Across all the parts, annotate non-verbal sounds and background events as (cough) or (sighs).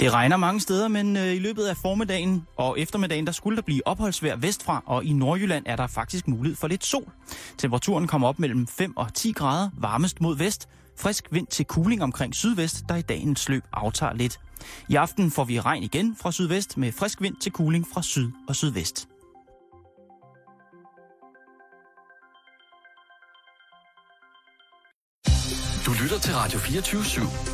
Det regner mange steder, men øh, i løbet af formiddagen og eftermiddagen, der skulle der blive opholdsvejr vestfra, og i Nordjylland er der faktisk mulighed for lidt sol. Temperaturen kommer op mellem 5 og 10 grader, varmest mod vest, frisk vind til kuling omkring sydvest, der i dagens løb aftager lidt. I aften får vi regn igen fra sydvest med frisk vind til kuling fra syd og sydvest. Du lytter til Radio 24-7.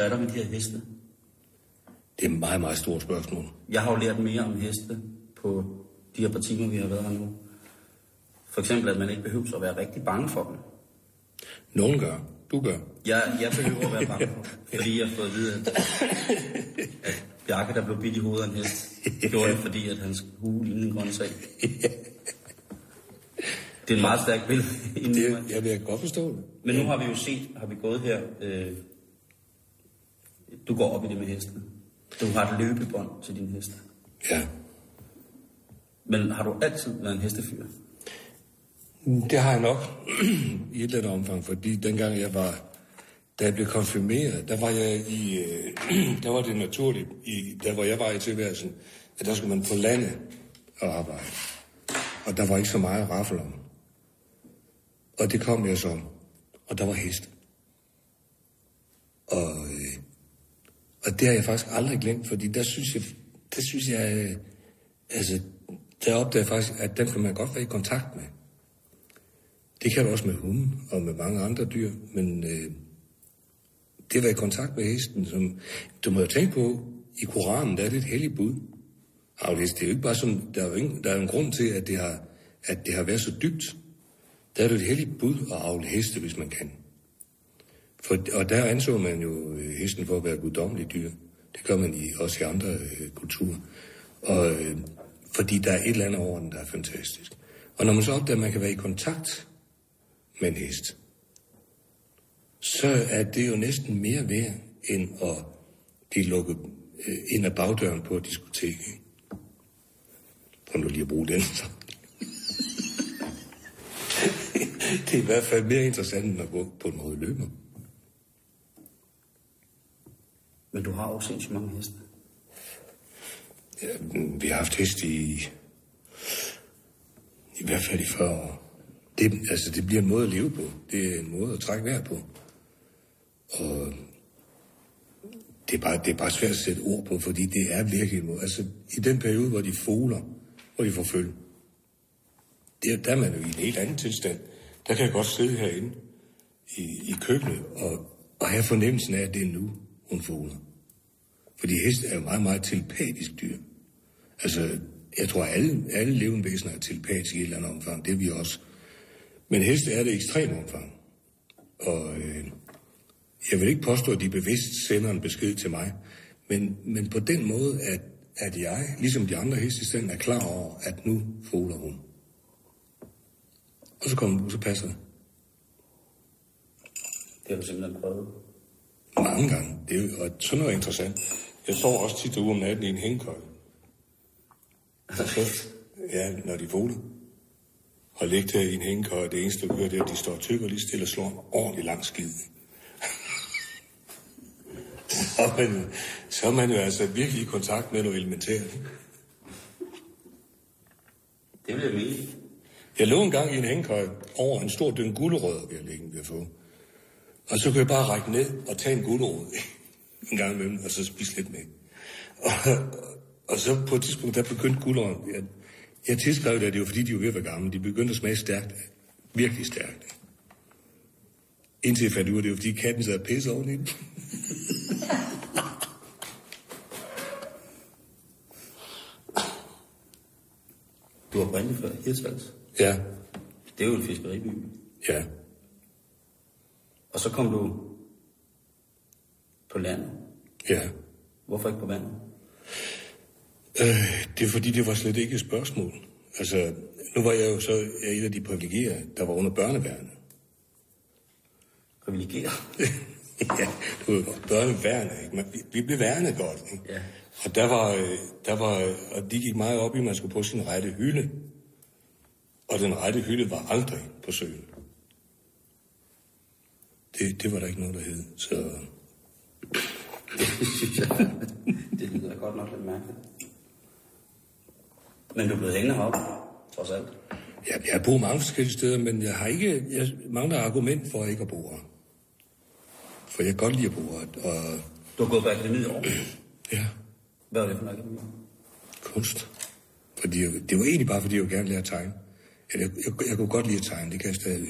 Er der med de her heste? Det er et meget, meget stort spørgsmål. Jeg har jo lært mere om heste på de her par timer, vi har været her nu. For eksempel, at man ikke behøver at være rigtig bange for dem. Nogen gør. Du gør. Jeg, jeg behøver at være bange for dem, (laughs) fordi jeg har fået at vide, at, at Bjarke, der blev bidt i hovedet af en hest, gjorde det, fordi at hans hue lignede en grøntsag. Det er en meget stærk billede. Det, jeg vil godt forstå det. Men nu har vi jo set, har vi gået her, øh, du går op i det med hesten. Du har et løbebånd til din hest. Ja. Men har du altid været en hestefyr? Det har jeg nok (clears throat) i et eller andet omfang, fordi dengang jeg var, da jeg blev konfirmeret, der var jeg i, øh, (clears throat) der var det naturligt, i, der hvor jeg var i tilværelsen, at der skulle man på landet og arbejde. Og der var ikke så meget raffel om. Og det kom jeg så, og der var hest. Og, øh, og det har jeg faktisk aldrig glemt, fordi der synes jeg, der synes jeg, øh, altså, der opdagede jeg faktisk, at dem kan man godt være i kontakt med. Det kan du også med hunde og med mange andre dyr, men øh, det at være i kontakt med hesten, som du må jo tænke på, i Koranen, der er det et helligt bud. Aflæst, det er jo ikke bare sådan, der er jo, ingen, der er jo en grund til, at det, har, at det har været så dybt. Der er det et helligt bud at afle heste, hvis man kan. For, og der anså man jo øh, hesten for at være guddommelig dyr. Det gør man i, også i andre øh, kulturer. Og, øh, fordi der er et eller andet over den, der er fantastisk. Og når man så opdager, at man kan være i kontakt med en hest, så er det jo næsten mere værd, end at blive lukket øh, ind ad bagdøren på et diskotek. Prøv nu lige at bruge den. så. (laughs) det er i hvert fald mere interessant, end at gå på en måde løber. Men du har jo sindssygt mange heste. Ja, vi har haft heste i, i hvert fald i 40 år. Det, altså, det bliver en måde at leve på. Det er en måde at trække vejr på. Og det er, bare, det er bare svært at sætte ord på, fordi det er virkelig en måde. Altså, i den periode, hvor de foler, hvor de får følge, det, er- der er man jo i en helt anden tilstand. Der kan jeg godt sidde herinde i, i køkkenet og, og have fornemmelsen af, at det er nu, hun foler. Fordi heste er jo meget, meget telepatisk dyr. Altså, jeg tror, alle, alle levende væsener er telepatiske i et eller andet omfang. Det er vi også. Men heste er det ekstrem omfang. Og øh, jeg vil ikke påstå, at de bevidst sender en besked til mig. Men, men på den måde, at, at jeg, ligesom de andre heste i er klar over, at nu foler hun. Og så kommer du, så passer det. Det har du simpelthen prøvet. Mange gange. Det er jo, og sådan noget er interessant. Jeg sover også tit ude om natten i en hængekøj. (laughs) Ja, når de foler. Og ligge der i en hængekøj, og det eneste, du hører, det er, at de står og tykker lige stille og slår en ordentlig lang skid. (laughs) så, er man, så er man jo altså virkelig i kontakt med noget elementært. Det vil jeg mene. Jeg lå en gang i en hængekøj over en stor dynge gulerødder, vi har liggende ved at få. Og så kunne jeg bare række ned og tage en gulerod (laughs) en gang imellem, og så spise lidt med. Og, og så på et tidspunkt, der begyndte guleroden. Jeg, jeg tilskrev det, at det var fordi, de var ved at være gamle. De begyndte at smage stærkt. Virkelig stærkt. Indtil jeg fandt ud af, det var fordi katten sad og pisse oven i den. (laughs) du var oprindeligt fra Hirtshals? Ja. Det er jo en fiskeriby. Ja. Og så kom du på landet. Ja. Hvorfor ikke på vandet? Øh, det er fordi, det var slet ikke et spørgsmål. Altså, nu var jeg jo så et af de privilegerede, der var under børneværnet. Privilegeret. (laughs) ja, du ved godt, børneværnet, ikke? Man, vi, vi blev værnet godt, ikke? Ja. Og der var, øh, der var, og de gik meget op i, at man skulle på sin rette hylde. Og den rette hylde var aldrig på søen. Det, det var der ikke noget, der hed. Så (laughs) Det lyder godt nok lidt mærkeligt. Men du er blevet hængende heroppe, trods alt. jeg, jeg bor mange forskellige steder, men jeg har ikke, jeg mangler argument for ikke at bo her. For jeg kan godt lide at bo her. Og Du har gået på akademiet (clears throat) år. ja, Hvad var det for en akademi? kunst. Fordi jeg, det var egentlig bare, fordi jeg gerne lære at tegne. Jeg, jeg, jeg, jeg kunne godt lide at tegne, det kan jeg stadig.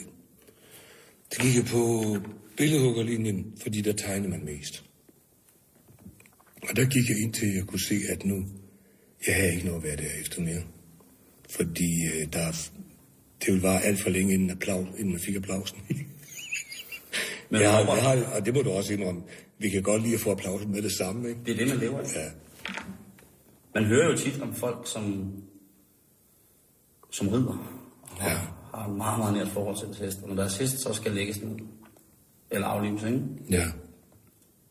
Det gik jeg på billedhuggerlinjen, fordi der tegnede man mest. Og der gik jeg ind til, at jeg kunne se, at nu, jeg havde ikke noget at være der efter mere. Fordi øh, der, det ville vare alt for længe, inden, applaus, inden man fik applausen. (laughs) Men jeg, har, jeg har, og det må du også indrømme, vi kan godt lide at få applausen med det samme, ikke? Det er det, man lever af. Ja. Man hører jo tit om folk, som, som rider. Ja. Har et meget, meget nært forhold til hest. Og når deres hest så skal lægges ned, eller aflives, ikke? Ja.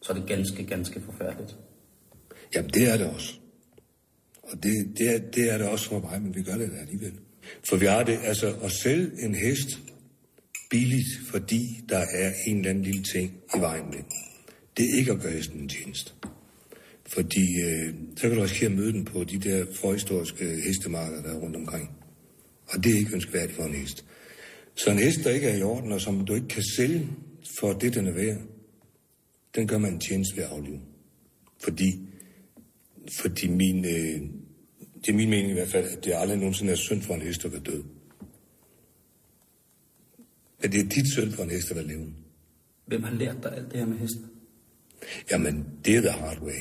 så er det ganske, ganske forfærdeligt. Jamen, det er det også. Og det, det, er, det er det også for mig, men vi gør det da alligevel. For vi har det, altså at sælge en hest billigt, fordi der er en eller anden lille ting i vejen med. Det er ikke at gøre hesten en tjeneste. Fordi øh, så kan du risikere at møde den på de der forhistoriske hestemarkeder, der er rundt omkring. Og det er ikke ønskværdigt for en hest. Så en hest, der ikke er i orden, og som du ikke kan sælge for det, den er værd, den gør man en tjeneste ved at aflive. Fordi fordi min, øh, det er min mening i hvert fald, at det aldrig nogensinde er synd for en hest at være død. Men det er dit synd for en hest at være levende. Hvem har lært dig alt det her med hesten? Jamen, det er the hard way.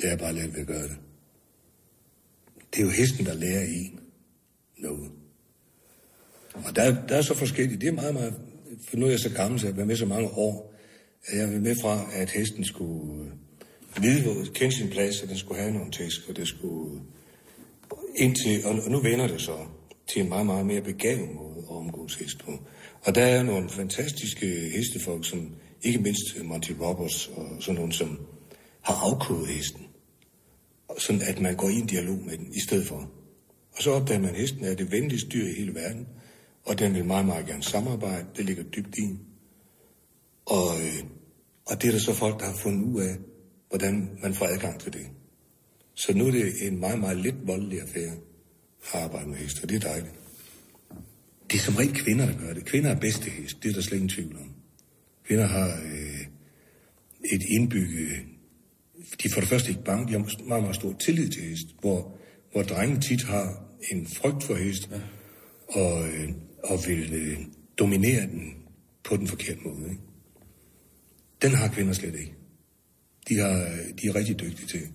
Det er bare let ved at gøre det. Det er jo hesten, der lærer en noget. Og der, der er så forskelligt. Det er meget, meget... For nu er jeg så gammel, så jeg har været med så mange år. at Jeg har været med fra, at hesten skulle øh, vide, hvor, kende sin plads, og den skulle have nogle tæsk, og det skulle øh, indtil, og, og nu vender det så til en meget, meget mere begavet måde at omgås hest på. Og der er nogle fantastiske hestefolk, som ikke mindst Monty Roberts og sådan nogle, som har afkodet hesten. Sådan at man går i en dialog med den i stedet for. Og så opdager man, at hesten er det venligste dyr i hele verden, og den vil meget, meget gerne samarbejde. Det ligger dybt i. Og, øh, og det er der så folk, der har fundet ud af, hvordan man får adgang til det. Så nu er det en meget, meget lidt voldelig affære at arbejde med heste, og det er dejligt. Det er som regel kvinder, der gør det. Kvinder er bedste hest, det er der slet ingen tvivl om. Kvinder har øh, et indbygget... De er for det første ikke bange, de har meget, meget stor tillid til hest, hvor, hvor drenge tit har en frygt for hest, ja. og, øh, og vil øh, dominere den på den forkerte måde. Ikke? Den har kvinder slet ikke. De, har, de er rigtig dygtige til.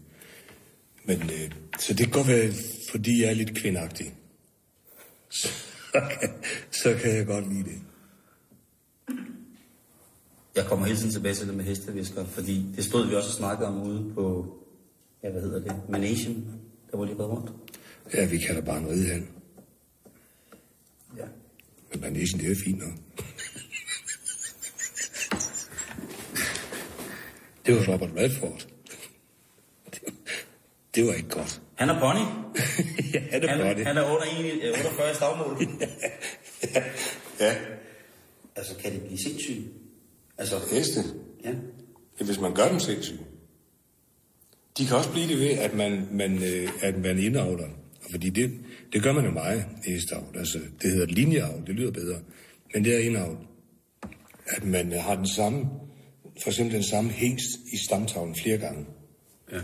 Men, øh, så det kan godt være, fordi jeg er lidt kvindagtig. Så kan, så kan jeg godt lide det. Jeg kommer hele tiden tilbage til det med hestevisker, fordi det stod vi også og snakkede om ude på, ja, hvad hedder det, Managen, var lige været rundt. Ja, vi kalder bare en ridehal. Ja. Men manesen, det er fint nok. Det var Robert Redford. Det, det var ikke godt. Han er pony. (laughs) ja, Han, var det. han er under en- øh, 48 i stavmål. (laughs) Ja, altså, kan det blive sindssygt? Altså, heste. ja. Ja, hvis man gør dem sindssyge. De kan også blive det ved, at man, man, øh, at man indavler. Fordi det, det gør man jo meget i hesteavl. Altså, det hedder linjeavl, det lyder bedre. Men det er indavl. At man øh, har den samme, for eksempel den samme hængst i stamtavlen flere gange. ja.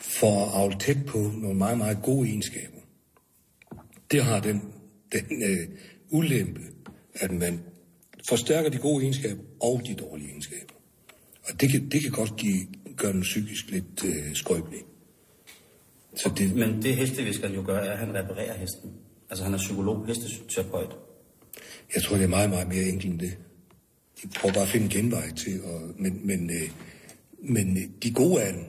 For at avle tæt på nogle meget, meget gode egenskaber. Det har den, den øh, ulempe, at man forstærker de gode egenskaber og de dårlige egenskaber. Og det kan, det kan godt give, gøre den psykisk lidt øh, skrøbelig. Så det, Men det hesteviskeren jo gør, er, at han reparerer hesten. Altså han er psykolog, hesteterapeut. jeg tror, det er meget, meget mere enkelt end det. De prøver bare at finde en genvej til, og, men, men, øh, men øh, de gode af dem,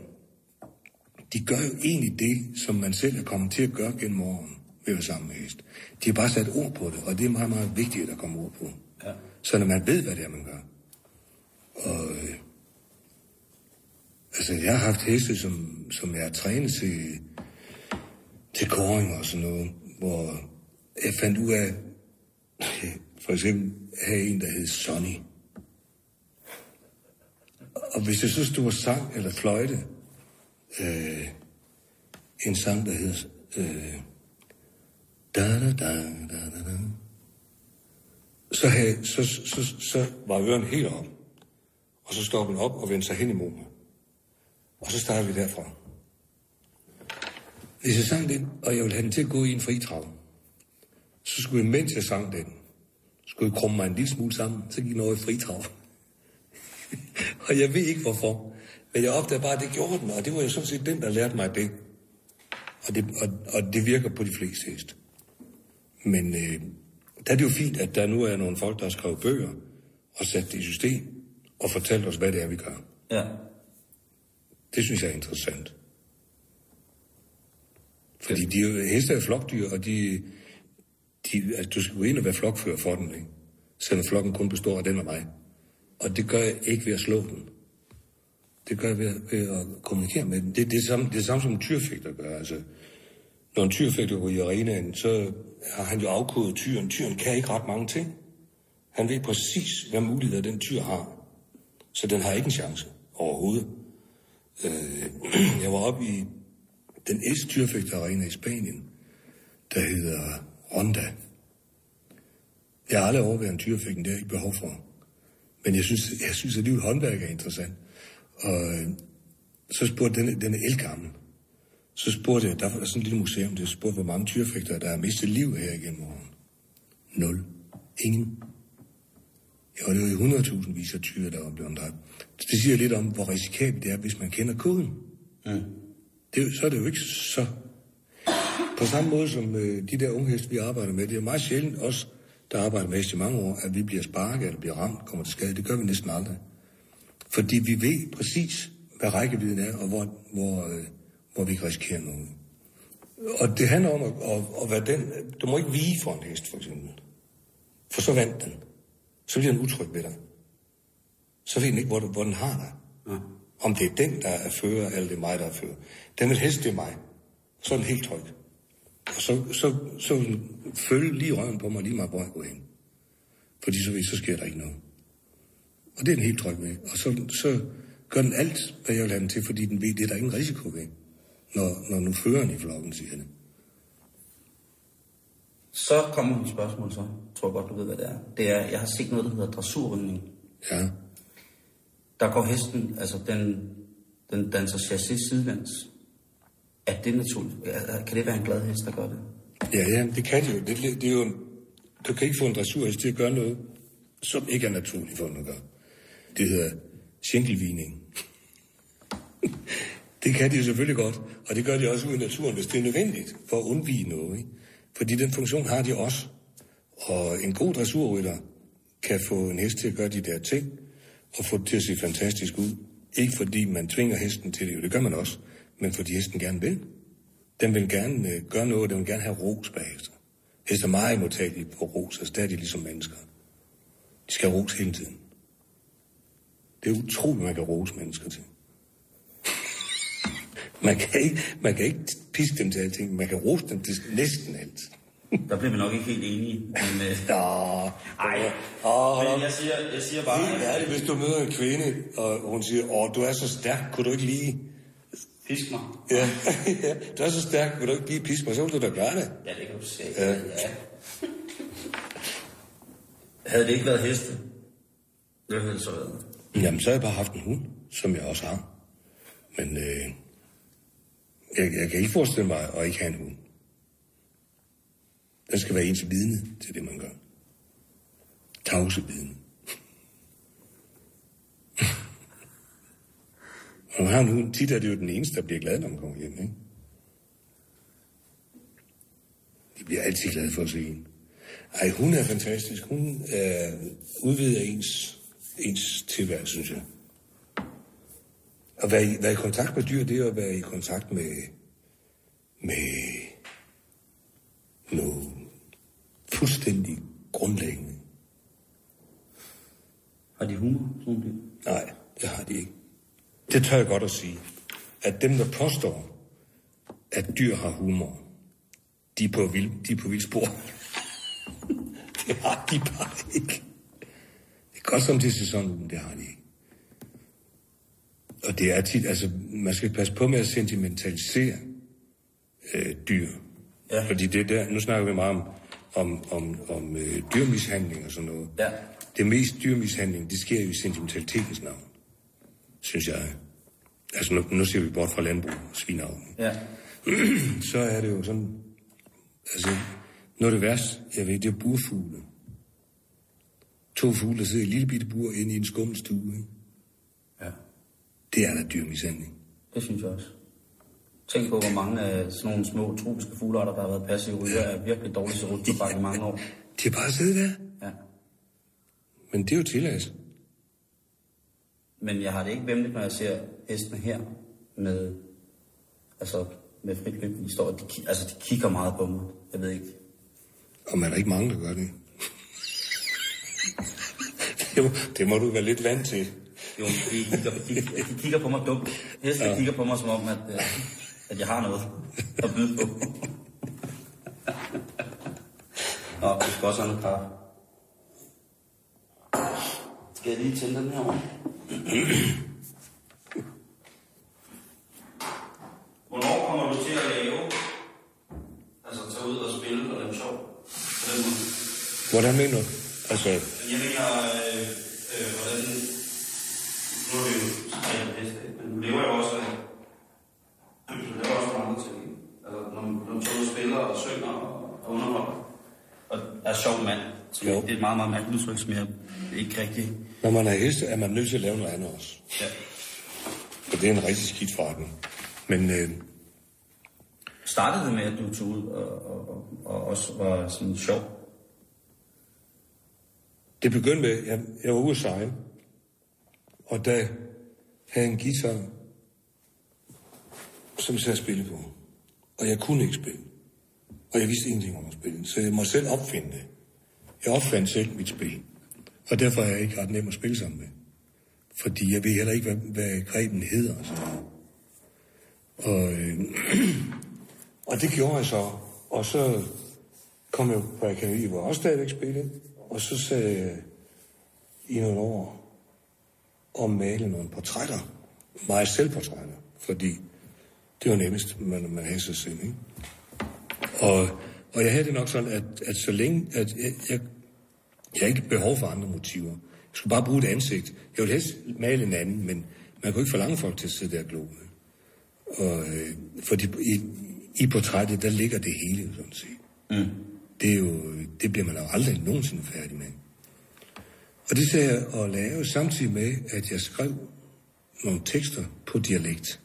de gør jo egentlig det, som man selv er kommet til at gøre gennem årene ved at være sammen med hest. De har bare sat ord på det, og det er meget, meget vigtigt, at der kommer ord på. Ja. Så når man ved, hvad det er, man gør. Og, øh, altså, jeg har haft heste, som, som jeg har trænet til, til koring og sådan noget, hvor jeg fandt ud af, (laughs) for eksempel have en, der hed Sonny. Og hvis jeg så stod og sang eller fløjte, øh, en sang, der hed øh, da, da, da, da, da, da. Så, havde, så, så, så, så var øren helt om. Og så stoppede den op og vendte sig hen imod mig. Og så startede vi derfra. Hvis jeg sang den, og jeg ville have den til at gå i en fritrav, så skulle jeg, mens jeg sang den, skulle jeg krumme mig en lille smule sammen, så gik den over i fritrav. (laughs) og jeg ved ikke hvorfor. Men jeg opdagede bare, at det gjorde den, og det var jo sådan set den, der lærte mig det. Og det, og, og det virker på de fleste heste. Men øh, der er det jo fint, at der nu er nogle folk, der har skrevet bøger og sat det i system og fortalt os, hvad det er, vi gør. Ja. Det synes jeg er interessant. Fordi de er jo, heste er flokdyr, og de, de, altså, du skal gå ind og være flokfører for den, ikke? Selvom flokken kun består af den og mig. Og det gør jeg ikke ved at slå den. Det gør jeg ved, ved at kommunikere med den. Det, det, er det samme, det er det samme som en tyrfægter gør. Altså, når en tyrfægter går i arenaen, så har han jo afkodet tyren. Tyren kan ikke ret mange ting. Han ved præcis, hvad muligheder den tyr har. Så den har ikke en chance overhovedet. Øh, (clears throat) jeg var oppe i den ældste tyrfægterarena i Spanien, der hedder Ronda. Jeg har aldrig overværet en tyrefægten, det har jeg ikke behov for. Men jeg synes, jeg synes at livet håndværk er interessant. Og øh, så spurgte den, den er elgammel. Så spurgte jeg, der var sådan et lille museum, der spurgte, hvor mange tyrefægter, der har mistet liv her igennem morgen. Nul. Ingen. Ja, det var jo 100.000 vis af tyre, der var blevet dræbt. Det siger lidt om, hvor risikabelt det er, hvis man kender koden. Mm. Det, så er det jo ikke så... På samme måde som øh, de der unge heste, vi arbejder med, det er meget sjældent os, der arbejder med heste i mange år, at vi bliver sparket eller bliver ramt, kommer til skade. Det gør vi næsten aldrig. Fordi vi ved præcis, hvad rækkevidden er, og hvor, hvor, øh, hvor vi kan risikere noget. Og det handler om at, at, at være den... Du må ikke vige for en hest, for eksempel. For så vandt den. Så bliver den utryg ved dig. Så ved den ikke, hvor, hvor den har dig. Ja. Om det er den, der er fører, eller det er mig, der er fører. Den vil helst, det er mig. Så er den helt tryg. Og så, så, så vil den følge lige røven på mig, lige meget hvor jeg går hen. Fordi så, ved, så sker der ikke noget. Og det er den helt tryg ved. Og så, så gør den alt, hvad jeg vil have den til, fordi den ved, det er der ingen risiko ved. Når, når nu føreren i flokken siger det. Så kommer mit spørgsmål så. Tror jeg godt, du ved, hvad det er. Det er, jeg har set noget, der hedder dressurridning. Ja. Der går hesten, altså den, den danser chassis sidelæns. Er det naturligt? Kan det være en glad hest, der gør det? Ja, ja, det kan det jo. Det, det er jo du kan ikke få en dressurhest til at gøre noget, som ikke er naturligt for den at gøre. Det hedder skænkelvigning. (laughs) det kan de jo selvfølgelig godt, og det gør de også ude i naturen, hvis det er nødvendigt for at undvige noget. Ikke? Fordi den funktion har de også. Og en god dressurrytter kan få en hest til at gøre de der ting, og få det til at se fantastisk ud. Ikke fordi man tvinger hesten til det, jo det gør man også, men fordi hesten gerne vil. Den vil gerne øh, gøre noget, den vil gerne have ros bagefter. Heste er meget modtagelige på ros, altså, og stadig ligesom mennesker. De skal have ros hele tiden. Det er utroligt, man kan rose mennesker til man, kan ikke, man kan ikke piske dem til alting, man kan rose dem til næsten alt. Der bliver vi nok ikke helt enige. Men, øh, Ja, ej, Åh, men jeg siger, jeg siger bare... Helt ærligt, hvis du møder en kvinde, og hun siger, åh, du er så stærk, kunne du ikke lige... Fisk mig. Ja, (laughs) ja, du er så stærk, vil du ikke lige piske mig, så vil du da gøre det. Ja, det kan du se. Ja. Ja. Havde det ikke været heste, hvad havde det så været? Jamen, så har jeg bare haft en hund, som jeg også har. Men øh, jeg, jeg kan ikke forestille mig at ikke have en hund. Der skal være ens vidne til det, man gør. Tavse vidne. (laughs) Når man har en hund, tit er det jo den eneste, der bliver glad, når man kommer hjem, ikke? De bliver altid glade for at se en. Ej, hun er fantastisk. Hun øh, udvider ens, ens tilværelse, synes jeg. At være i, være i kontakt med dyr, det er at være i kontakt med, med noget fuldstændig grundlæggende. Har de humor, sådan dyr? Nej, det har de ikke. Det tør jeg godt at sige. At dem, der påstår, at dyr har humor, de er på vild, de er på vild spor. (laughs) det har de bare ikke. Det er godt som til sæsonen, men det har de ikke. Og det er tit, altså, man skal passe på med at sentimentalisere øh, dyr. Ja. Fordi det der, nu snakker vi meget om, om, om, om øh, dyrmishandling og sådan noget. Ja. Det mest dyrmishandling, det sker jo i sentimentalitetens navn, synes jeg. Altså nu, nu ser vi bort fra landbrug og svinavlen. Ja. (clears throat) Så er det jo sådan, altså noget af det værste, jeg ved, det er burfugle. To fugle, der sidder i et lille bitte bur inde i en skummelstue, ikke? Det er da dyrmishandling. Det synes jeg også. Tænk på, hvor mange af sådan nogle små tropiske fuglearter, der har været passive ryger, er virkelig dårligt til rutobak i mange år. De har bare siddet der. Ja. Men det er jo tilladt. Men jeg har det ikke vemmeligt, når jeg ser hestene her med, altså med frit løb. De, står, de, altså, de kigger meget på mig. Jeg ved ikke. Og man er ikke mange, der gør det. (laughs) det, må, det må du være lidt vant til. Jo, de kigger, de, de kigger på mig dumt. Hestene ja. kigger på mig som om, at, øh, at jeg har noget at byde på. Nå, vi skal også have noget kaffe. Skal jeg lige tænde den her over? Hvornår kommer du til at lave? Altså tage ud og spille og lave sjov? På den måde. Hvordan mener du? Altså, Jeg mener, øh, øh, hvordan... Nu er vi jo af heste, men du lever jo også af... Du laver også nogle andre ting. Altså, når, når du spiller og synger og, og underholder. Og er sjov mand. Som Jo. Det er et meget, meget mærkeligt udtryk, som jeg ikke rigtig... når man er heste, er man nødt til at lave noget andet også. Ja. Og det er en rigtig skidt forretning. Men øh, Startede det med, at du tog ud og, og, og, og også var sådan sjov? det begyndte med, at jeg, jeg var ude at sejle. Og der havde en guitar, som jeg sad spille på. Og jeg kunne ikke spille. Og jeg vidste ingenting om at spille. Så jeg måtte selv opfinde det. Jeg opfandt selv mit spil. Og derfor er jeg ikke ret nem at spille sammen med. Fordi jeg ved heller ikke, hvad, hvad greben hedder. Og, og, øh, (clears throat) og det gjorde jeg så. Og så kom jeg på akademi, hvor jeg også stadigvæk spillede. Og så sagde jeg i nogle år og male nogle portrætter. Meget selvportrætter. Fordi det var nemmest, man, man havde sig selv. Ikke? Og, og jeg havde det nok sådan, at, at så længe, at jeg, jeg, jeg ikke behov for andre motiver. Jeg skulle bare bruge et ansigt. Jeg ville helst male en anden, men man kunne ikke forlange folk til at sidde der og glo. Og, øh, fordi i, i portrættet, der ligger det hele, sådan set. Mm. Det, er jo, det bliver man jo aldrig nogensinde færdig med. Og det sagde jeg og lave samtidig med, at jeg skrev nogle tekster på dialekt.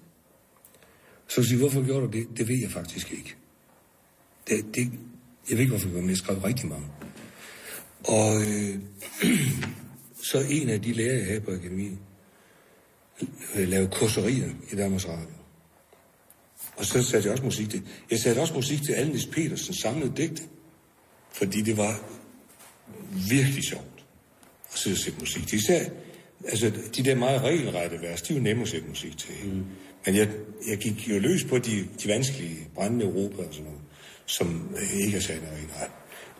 Så sige, hvorfor gjorde du det? Det ved jeg faktisk ikke. Det, det, jeg ved ikke, hvorfor jeg gjorde, men jeg skrev rigtig mange. Og øh, (clears throat) så en af de lærere, jeg havde på akademiet, øh, lavede kurserier i Danmarks Radio. Og så satte jeg også musik til. Jeg satte også musik til Alnis Petersen samlede digte. Fordi det var virkelig sjovt at sidde og sætte musik til. Især, altså de der meget regelrette vers, de er jo nemme at sætte musik til. Mm. Men jeg, jeg gik jo løs på de, de vanskelige brændende Europa og sådan noget, som øh, ikke er sat af regelret.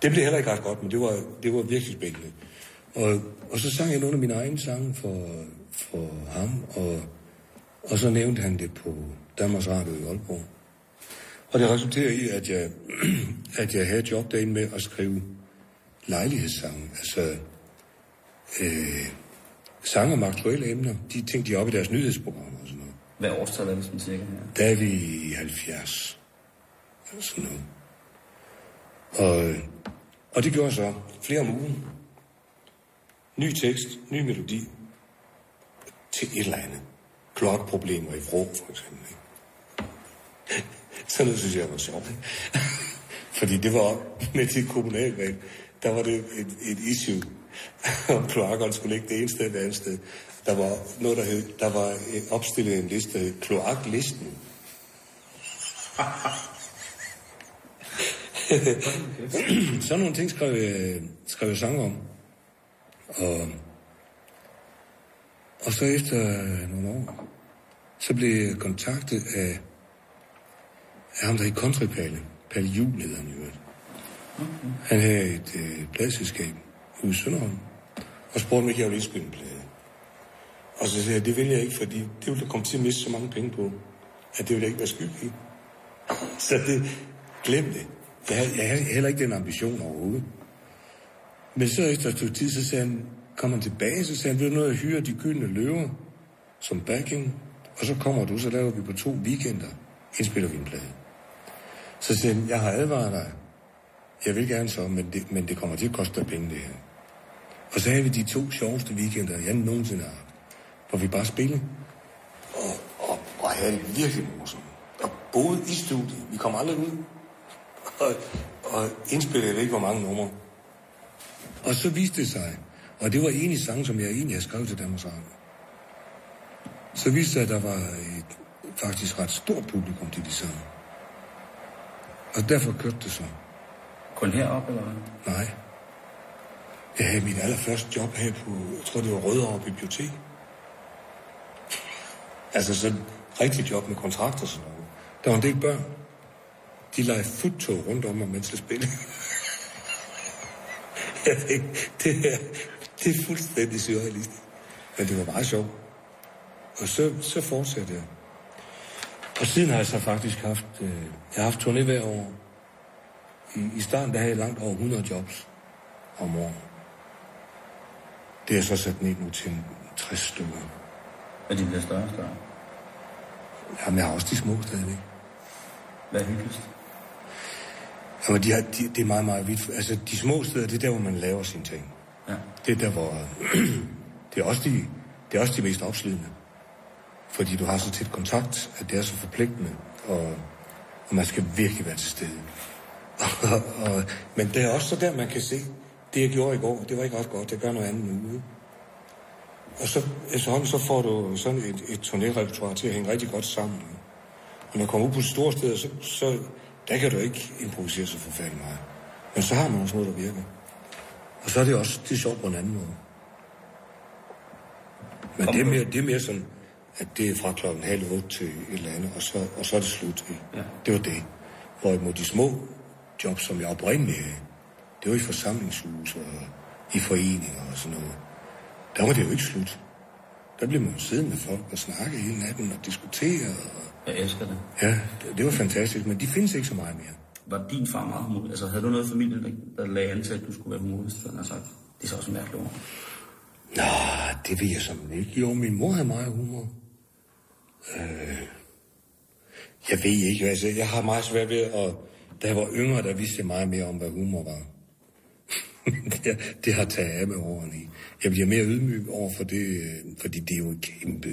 Det blev heller ikke ret godt, men det var, det var virkelig spændende. Og, og så sang jeg nogle af mine egne sange for, for ham, og, og så nævnte han det på Danmarks Radio i Aalborg. Og det resulterede i, at jeg, (clears throat) at jeg havde job derinde med at skrive lejlighedssange. Altså øh, sange om aktuelle emner. De ting, de oppe i deres nyhedsprogrammer og sådan noget. Hvad årstal er det sådan cirka her? Der er vi i 70. Eller Sådan noget. Og, og det gjorde jeg så flere om ugen. Ny tekst, ny melodi til et eller andet. Klokproblemer i vrå, for eksempel. Ikke? (laughs) Sådan noget synes jeg var sjovt. (laughs) Fordi det var med til kommunalvalg, der var det et, et issue, (laughs) om kloakkerne skulle ligge det ene sted eller det andet sted. Der var noget, der hed, der var øh, opstillet en liste, kloaklisten. (laughs) Sådan nogle ting skrev jeg, skrev jeg sang om. Og, og så efter nogle år, så blev jeg kontaktet af, af ham, der hed Country Palle. Palle Jul hedder han i øvrigt. Han havde et øh, pladselskab ude i Sønderholm, og spurgte mig, ikke jeg ville indspille en plade. Og så sagde jeg, det vil jeg ikke, fordi det ville jeg komme til at miste så mange penge på, at det ville jeg ikke være skyld i. Så det, glem det. Jeg havde, jeg havde heller ikke den ambition overhovedet. Men så efter et stykke tid, så sagde han, kom han tilbage, så sagde han, vil du noget at hyre de gyldne løver som backing, og så kommer du, så laver vi på to weekender, indspiller vi en plade. Så sagde han, jeg har advaret dig. Jeg vil gerne så, men det, men det kommer til at koste dig penge, det her. Og så havde vi de to sjoveste weekender, jeg nogensinde har haft, hvor vi bare spillede. Og, og, og havde det virkelig morsomt. Og boede i studiet. Vi kom aldrig ud. Og, og indspillede ikke, hvor mange numre. Og så viste det sig, og det var en i sang, som jeg egentlig havde skrevet til Danmarks Radio. Så viste det sig, at der var et faktisk ret stort publikum til de sange. Og derfor kørte det så. Kun herop, eller hvad? Nej. Jeg havde min allerførste job her på, jeg tror det var Rødovre Bibliotek. Altså sådan et rigtigt job med kontrakt og sådan noget. Der var en del børn. De legede futtog rundt om mig, mens jeg spillede. (laughs) jeg tænkte, det er, det er fuldstændig surrealistisk. Men det var meget sjovt. Og så, så fortsatte jeg. Og siden har jeg så faktisk haft, øh, jeg har haft turné hver år. I, I starten der havde jeg langt over 100 jobs om året. Det er så sat ned nu til en 60 stykker. Og de bliver større og større. Jamen, jeg har også de små stadigvæk. Hvad er hyggeligst? Jamen, de har, de, det er meget, meget vidt. Altså, de små steder, det er der, hvor man laver sine ting. Ja. Det er der, hvor... (clears throat) det, er også de, det er også de mest opslidende. Fordi du har så tæt kontakt, at det er så forpligtende, og, og man skal virkelig være til stede. (laughs) og, og, men det er også så der, man kan se, det jeg gjorde i går, det var ikke ret godt, det gør noget andet nu. Ikke? Og så efterhånden så får du sådan et, et turnérepertoire til at hænge rigtig godt sammen. Og når man kommer ud på store steder, så, så der kan du ikke improvisere så forfærdeligt meget. Men så har man også noget, der virker. Og så er det også det er sjovt på en anden måde. Men det er, mere, det er mere sådan, at det er fra klokken halv otte til et eller andet, og så, og så er det slut. Ja. Det var det. Hvorimod de små jobs, som jeg oprindeligt havde, det var i forsamlingshus og i foreninger og sådan noget. Der var det jo ikke slut. Der blev man jo siddende med folk og snakke hele natten og diskutere. Og, Jeg elsker det. ja, det, det var fantastisk, men de findes ikke så meget mere. Var din far meget humorist? Altså, havde du noget familie, der, der lagde an til, at du skulle være humorist? Han har sagt, det er så også mærkeligt ord. Nå, det ved jeg som ikke. Jo, min mor havde meget humor. Øh, jeg ved ikke, altså, jeg har meget svært ved at... Da jeg var yngre, der vidste jeg meget mere om, hvad humor var. (laughs) det, det har taget af med årene. Jeg bliver mere ydmyg over for det, øh, fordi det er jo en kæmpe,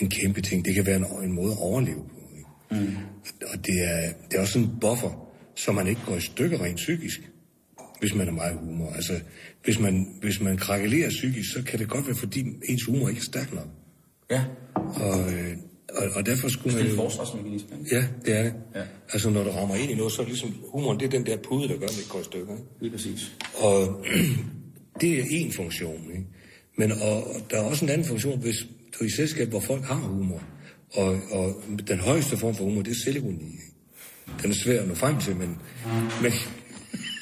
en kæmpe ting. Det kan være en, en måde at overleve på. Ikke? Mm. Og det er, det er også en buffer, så man ikke går i stykker rent psykisk, hvis man er meget humor. Altså, hvis man, hvis man krakelerer psykisk, så kan det godt være, fordi ens humor ikke er stærk nok. Ja, Og, øh, og, og derfor skulle det man er en forsvarsmekanisme. ikke? Ja, det er det. Ja. Altså, når du rammer ind i noget, så er det ligesom... Humoren, det er den der pude, der gør, at det går i stykker. Ikke? Lige præcis. Og (clears throat) det er en funktion. Ikke? Men og, der er også en anden funktion, hvis du er i selskab, hvor folk har humor. Og, og den højeste form for humor, det er selvironi. ikke? Den er svær at nå frem til, men... Men,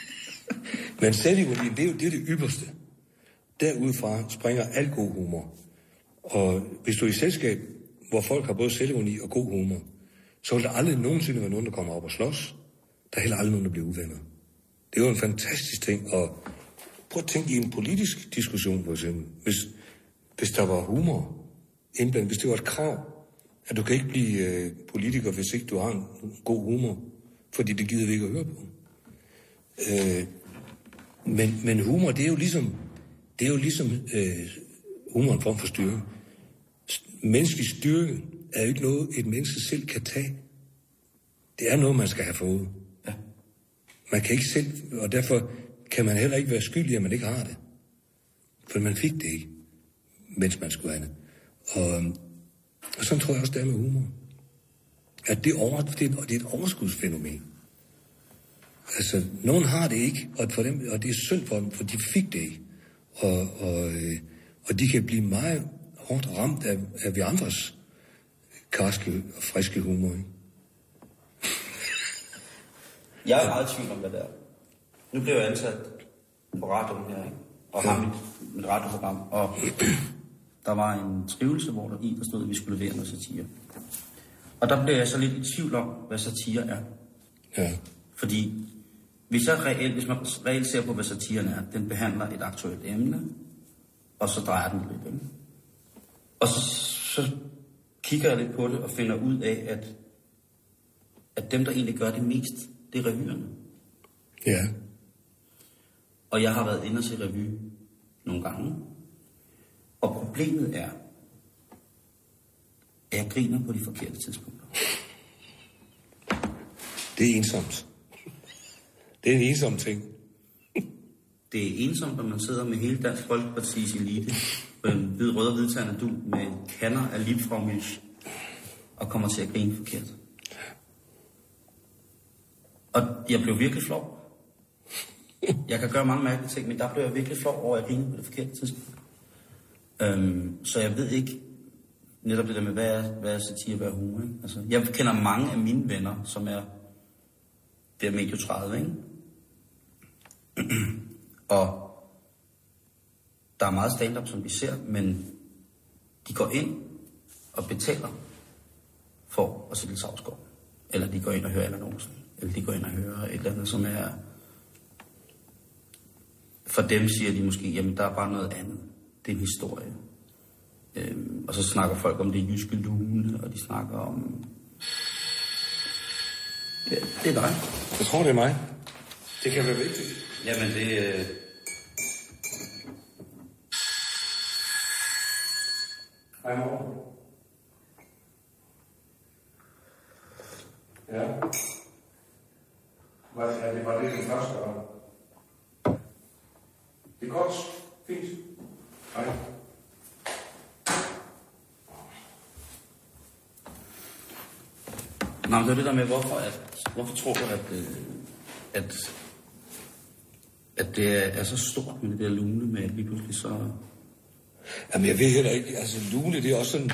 (laughs) men selvironi, det er jo det, er det ypperste. Derudfra springer al god humor. Og hvis du er i selskab, hvor folk har både selvironi og god humor, så vil der aldrig nogensinde være nogen, der kommer op og slås. Der er heller aldrig nogen, der bliver uvenner. Det er jo en fantastisk ting. Og prøv at tænke i en politisk diskussion, for eksempel. Hvis, hvis der var humor indblandet, hvis det var et krav, at du kan ikke blive øh, politiker, hvis ikke du har en god humor, fordi det gider vi ikke at høre på. Øh, men, men humor, det er jo ligesom, det er jo ligesom øh, humor en form for styring. Menneskelig styrke er jo ikke noget, et menneske selv kan tage. Det er noget, man skal have fået. Ja. Man kan ikke selv, og derfor kan man heller ikke være skyldig, at man ikke har det. For man fik det ikke, mens man skulle have det. Og, og sådan tror jeg også, det er med humor. At det, over, det, er, det er et overskudsfænomen. Altså, nogen har det ikke, og, for dem, og det er synd for dem, for de fik det ikke. Og, og, øh, og de kan blive meget hårdt ramt af, af vi andres karske og friske humor. Ikke? Jeg er meget i tvivl om, hvad det er. Nu blev jeg ansat på radioen her, ikke? og har mit, mit radioprogram, og (clears throat) der var en skrivelse, hvor der i der stod, at vi skulle levere noget satire. Og der blev jeg så lidt i tvivl om, hvad satire er. Ja. Fordi hvis, jeg reelt, hvis man reelt ser på, hvad satiren er, den behandler et aktuelt emne, og så drejer den lidt. Ikke? Og så, så kigger jeg lidt på det og finder ud af, at, at dem, der egentlig gør det mest, det er revyerne. Ja. Og jeg har været inde og se revy nogle gange. Og problemet er, at jeg griner på de forkerte tidspunkter. Det er ensomt. Det er en ensom ting. Det er ensomt, når man sidder med hele Dansk Folkeparti's elite øh, hvid, rød og hvidtagende du med kanner af Liebfraumilch og kommer til at grine forkert. Og jeg blev virkelig flov. Jeg kan gøre mange mærkelige ting, men der blev jeg virkelig flov over, at jeg grinede på det forkerte tidspunkt. Øhm, så jeg ved ikke netop det der med, hvad er, hvad er satire, hvad er humor. Ikke? Altså, jeg kender mange af mine venner, som er der er medio 30, ikke? (clears throat) og der er meget stand-up, som vi ser, men de går ind og betaler for at se Lille Savsgaard. Eller de går ind og hører Allan Olsen. Eller de går ind og hører et eller andet, som er... For dem siger de måske, jamen der er bare noget andet. Det er en historie. Øhm, og så snakker folk om det jyske lune, og de snakker om... Det, det er dig. Jeg tror, det er mig. Det kan være vigtigt. Jamen det... Øh... Hej, mor. Ja. Var, ja, det var det, den første gang. Det er godt. Fint. Hej. Nej, men det er det der med, hvorfor, at, hvorfor tror du, at, øh, at, at det er, er så stort med det der lune med, at lige pludselig så... Jamen, jeg ved heller ikke. Altså, lune, det er også sådan...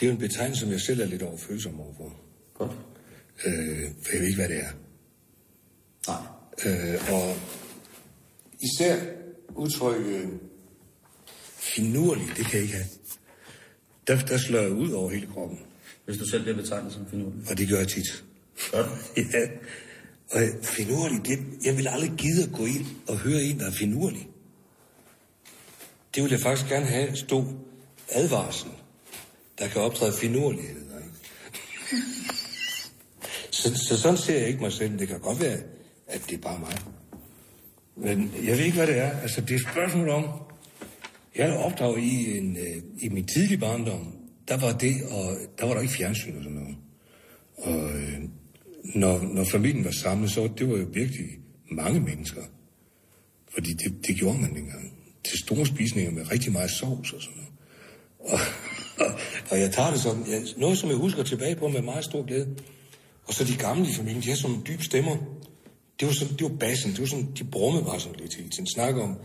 Det er jo en betegnelse, som jeg selv er lidt overfølsom overfor. Godt. Øh, for jeg ved ikke, hvad det er. Nej. Øh, og især udtrykket finurlig, det kan jeg ikke have. Der, der slår jeg ud over hele kroppen, Hvis du selv bliver betegnet som finurlig. og det gør jeg tit. Godt. (laughs) Ja. Og finurlig, det, jeg vil aldrig gide at gå ind og høre en, der er finurlig. Det vil jeg faktisk gerne have stod advarsel, der kan optræde finurligheder. Ikke? (laughs) Så, så sådan ser jeg ikke mig selv. Det kan godt være, at det er bare mig. Men jeg ved ikke, hvad det er. Altså, det er et spørgsmål om... Jeg er opdraget i, en, øh, i min tidlige barndom. Der var det, og der var der ikke fjernsyn og sådan noget. Og øh, når, når familien var samlet, så det var jo virkelig mange mennesker. Fordi det, det gjorde man dengang. Til store spisninger med rigtig meget sovs og sådan noget. Og, og, (laughs) og jeg tager det som jeg, noget, som jeg husker tilbage på med meget stor glæde. Og så de gamle i familien, de har sådan nogle dybe stemmer. Det var, sådan, det var bassen, det var sådan, de brummede bare sådan lidt hele tiden. Snakker om,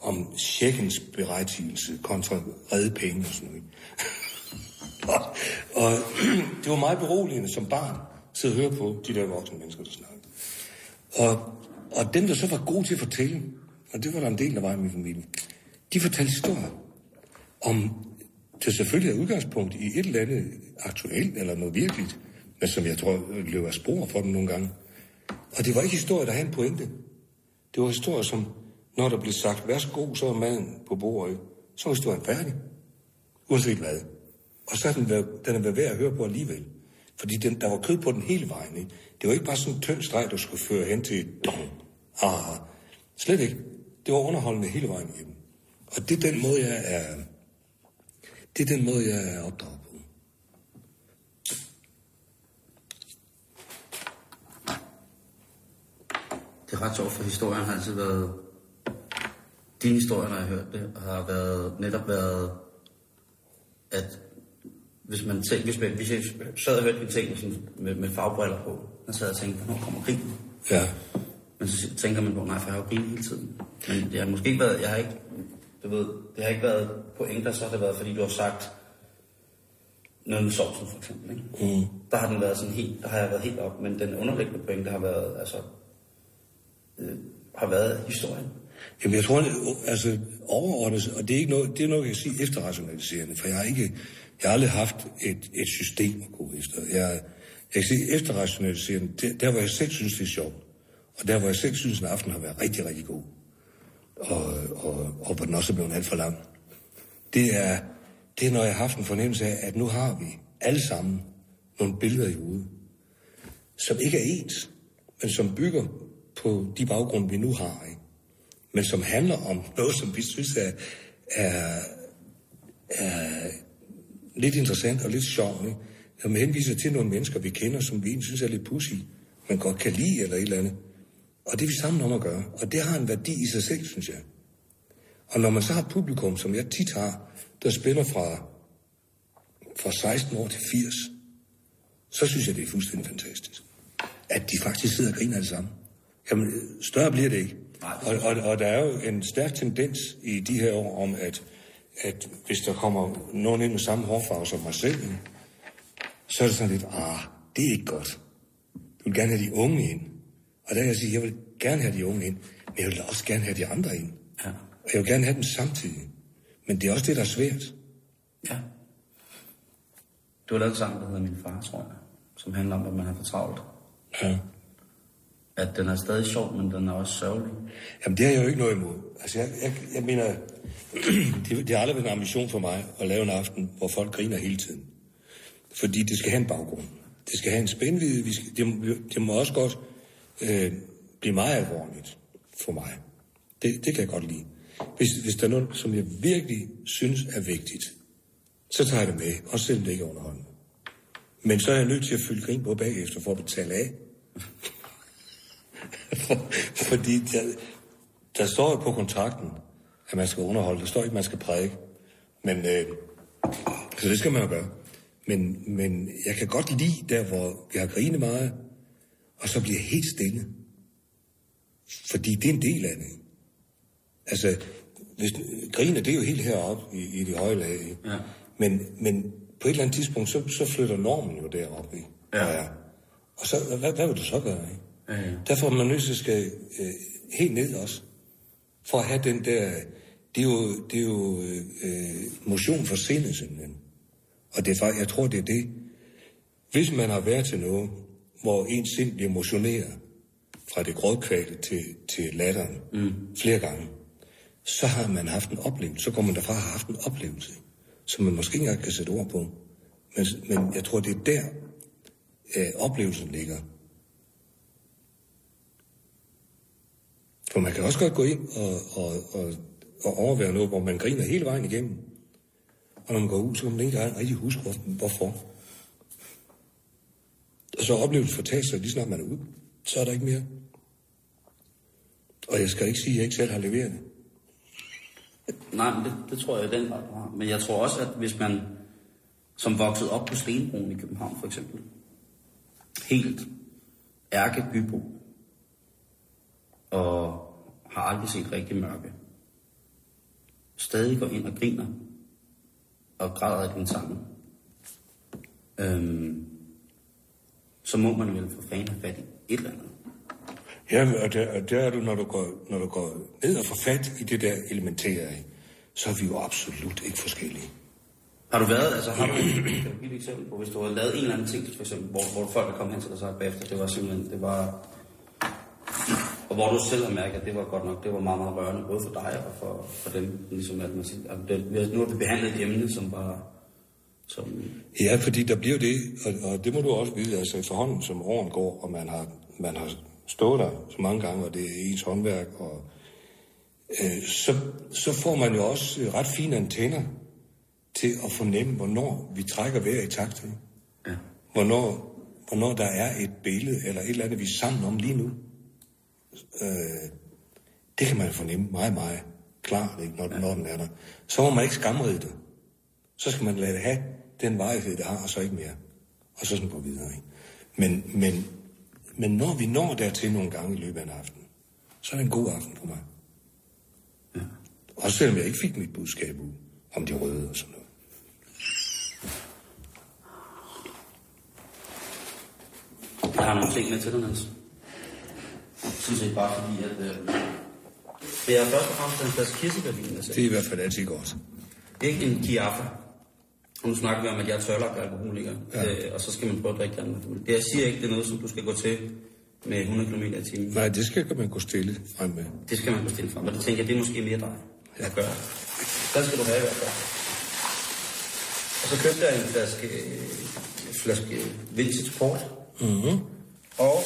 om tjekkens berettigelse kontra redde penge og sådan noget. (laughs) og, og (clears throat) det var meget beroligende som barn, sidde og høre på de der voksne mennesker, der snakkede. Og, og dem, der så var gode til at fortælle, og det var der en del, der var i min familie, de fortalte historier om, det selvfølgelig er udgangspunkt i et eller andet aktuelt eller noget virkeligt, men som jeg tror øh, løber spor for dem nogle gange. Og det var ikke historier, der havde en pointe. Det var historier, som, når der blev sagt, værsgo, så er maden på bordet, så var historien færdig. Uanset hvad. Og så er den, været, den er været værd at høre på alligevel. Fordi den, der var kød på den hele vejen. Ikke? Det var ikke bare sådan en tynd streg, du skulle føre hen til dong. Ah, slet ikke. Det var underholdende hele vejen igennem. Og det er den måde, jeg er... Det er den måde, jeg er opdraget på. ret sjovt, for historien har altid været... Din historie, når jeg har hørt det, har været, netop været, at hvis man tænker, hvis, man, hvis jeg sad og hørte ting sådan, med, med fagbriller på, og sad og tænkte, hvornår kommer krigen? Ja. Men så tænker man på, nej, for jeg har jo grinet hele tiden. Men det har måske ikke været, jeg har ikke, du ved, det har ikke været pointer, så har det været, fordi du har sagt noget med sovsen for eksempel, ikke? Mm. Der har den været sådan helt, der har jeg været helt op, men den underliggende pointe har været, altså, øh, har været historien. Jamen, jeg tror, altså overordnet, og det er ikke noget, det er noget, jeg kan sige efterrationaliserende, for jeg har ikke, jeg har aldrig haft et, et system at gå efter. Jeg, jeg kan sige efterrationaliserende, der, der hvor jeg selv synes, det er sjovt, og der hvor jeg selv synes, at aften har været rigtig, rigtig god, og, og, og hvor den også er blevet alt for lang, det er, det er, når jeg har haft en fornemmelse af, at nu har vi alle sammen nogle billeder i hovedet, som ikke er ens, men som bygger på de baggrunde, vi nu har, ikke? men som handler om noget, som vi synes er, er, er lidt interessant og lidt sjovt. Ikke? man henviser til nogle mennesker, vi kender, som vi egentlig synes er lidt pussy, man godt kan lide eller et eller andet. Og det er vi sammen om at gøre. Og det har en værdi i sig selv, synes jeg. Og når man så har et publikum, som jeg tit har, der spiller fra, fra 16 år til 80, så synes jeg, det er fuldstændig fantastisk. At de faktisk sidder og griner alle sammen. Jamen, større bliver det ikke. Og, og, og der er jo en stærk tendens i de her år om, at, at hvis der kommer nogen ind med samme hårfarve som mig selv, så er det sådan lidt, ah, det er ikke godt. Du vil gerne have de unge ind. Og der kan jeg sige, jeg vil gerne have de unge ind, men jeg vil også gerne have de andre ind. Ja. Og jeg vil gerne have dem samtidig. Men det er også det, der er svært. Ja. Du har lavet en sang, der hedder Min Far, tror jeg, som handler om, at man har for travlt. Ja. At den er stadig sjov, men den er også sørgelig. Jamen, det har jeg jo ikke noget imod. Altså, jeg, jeg, jeg mener, (clears throat) det, det har aldrig været en ambition for mig at lave en aften, hvor folk griner hele tiden. Fordi det skal have en baggrund. Det skal have en spændvidde. Vi skal, det, det må også godt øh, blive meget alvorligt for mig. Det, det kan jeg godt lide. Hvis, hvis der er noget, som jeg virkelig synes er vigtigt, så tager jeg det med, også selvom det ikke er underholdende. Men så er jeg nødt til at fylde grin på bagefter for at betale af. (laughs) For, fordi der, der står jo på kontrakten, at man skal underholde. Der står ikke, at man skal prædike. Men, øh, så det skal man jo gøre. Men, men jeg kan godt lide der, hvor vi har grinet meget, og så bliver helt stille. Fordi det er en del af det. Altså, hvis, griner, det er jo helt heroppe i, i de høje lag. ikke? Ja. Men, men på et eller andet tidspunkt, så, så flytter normen jo derop. Ikke? Ja. Og, og så, hvad, hvad vil du så gøre? Ikke? Ja, ja. Derfor er man nødt til at skal øh, helt ned også. For at have den der... Det er jo, det er jo øh, motion for sindet, simpelthen. Og det er faktisk, jeg tror, det er det. Hvis man har været til noget, hvor ens sind bliver motioneret fra det grådkvalte til, til latteren mm. flere gange, så har man haft en oplevelse. Så går man derfra og har haft en oplevelse, som man måske ikke engang kan sætte ord på. Men, men jeg tror, det er der, øh, oplevelsen ligger. For man kan også godt gå ind og, og, og, og overvære noget, hvor man griner hele vejen igennem. Og når man går ud, så kan man ikke rigtig huske, hvor, hvorfor. Og så oplevelsen for sig, lige snart man er ude. Så er der ikke mere. Og jeg skal ikke sige, at jeg ikke selv har leveret det. Nej, men det, det tror jeg i den grad, du har. Men jeg tror også, at hvis man som vokset op på Stenbroen i København for eksempel, helt ærkebybo, og har aldrig set rigtig mørke, stadig går ind og griner, og græder af den sammen, øhm, så må man vel for fanden have fat i et eller andet. Ja, og der, og der er du, når du, går, når du går ned og får fat i det der elementære, så er vi jo absolut ikke forskellige. Har du været, altså har du, kan du give et eksempel på, hvis du har lavet en eller anden ting, for eksempel, hvor, hvor folk er kommet hen til dig sagt bagefter, det var simpelthen, det var, og hvor du selv har mærket, at det var godt nok, det var meget, meget rørende, både for dig og for, for dem, ligesom at man siger, at det, vi har- nu har vi behandlet et emne, som var, som, Ja, fordi der bliver det, og, og det må du også vide, altså efterhånden som åren går, og man har, man har stået der så mange gange, og det er ens håndværk, og øh, så, så får man jo også ret fine antenner til at fornemme, hvornår vi trækker vejr i takt. ikke? ja. Hvornår, hvornår der er et billede, eller et eller andet, vi er sammen om lige nu. øh, det kan man fornemme meget, meget klart, ikke, når, ja. når den er der. Så må man ikke skamrede det. Så skal man lade det have den vejhed, det har, og så ikke mere. Og så sådan gå videre. Ikke? Men, men, men når vi når dertil nogle gange i løbet af en aften, så er det en god aften for mig. Ja. Også selvom jeg ikke fik mit budskab ud om de røde og sådan noget. Jeg har nogle ting med til dig, Niels. Sådan set bare fordi, at... Øh, det er først og fremmest en flaske kirsebærvin, jeg Det er i hvert fald altid godt. Ikke en Kiaffa. Nu snakker vi om, at jeg er tørlagt alkoholiker, ja. øh, og så skal man prøve at drikke den. Det jeg siger ikke, det er noget, som du skal gå til med 100 km i timen. Nej, det skal man gå stille frem med. Det skal man gå stille frem, og det tænker jeg, det er måske mere dig, jeg gør. Den skal du have i hvert fald. Og så købte jeg en flaske, en flaske vintage port. Mm-hmm. Og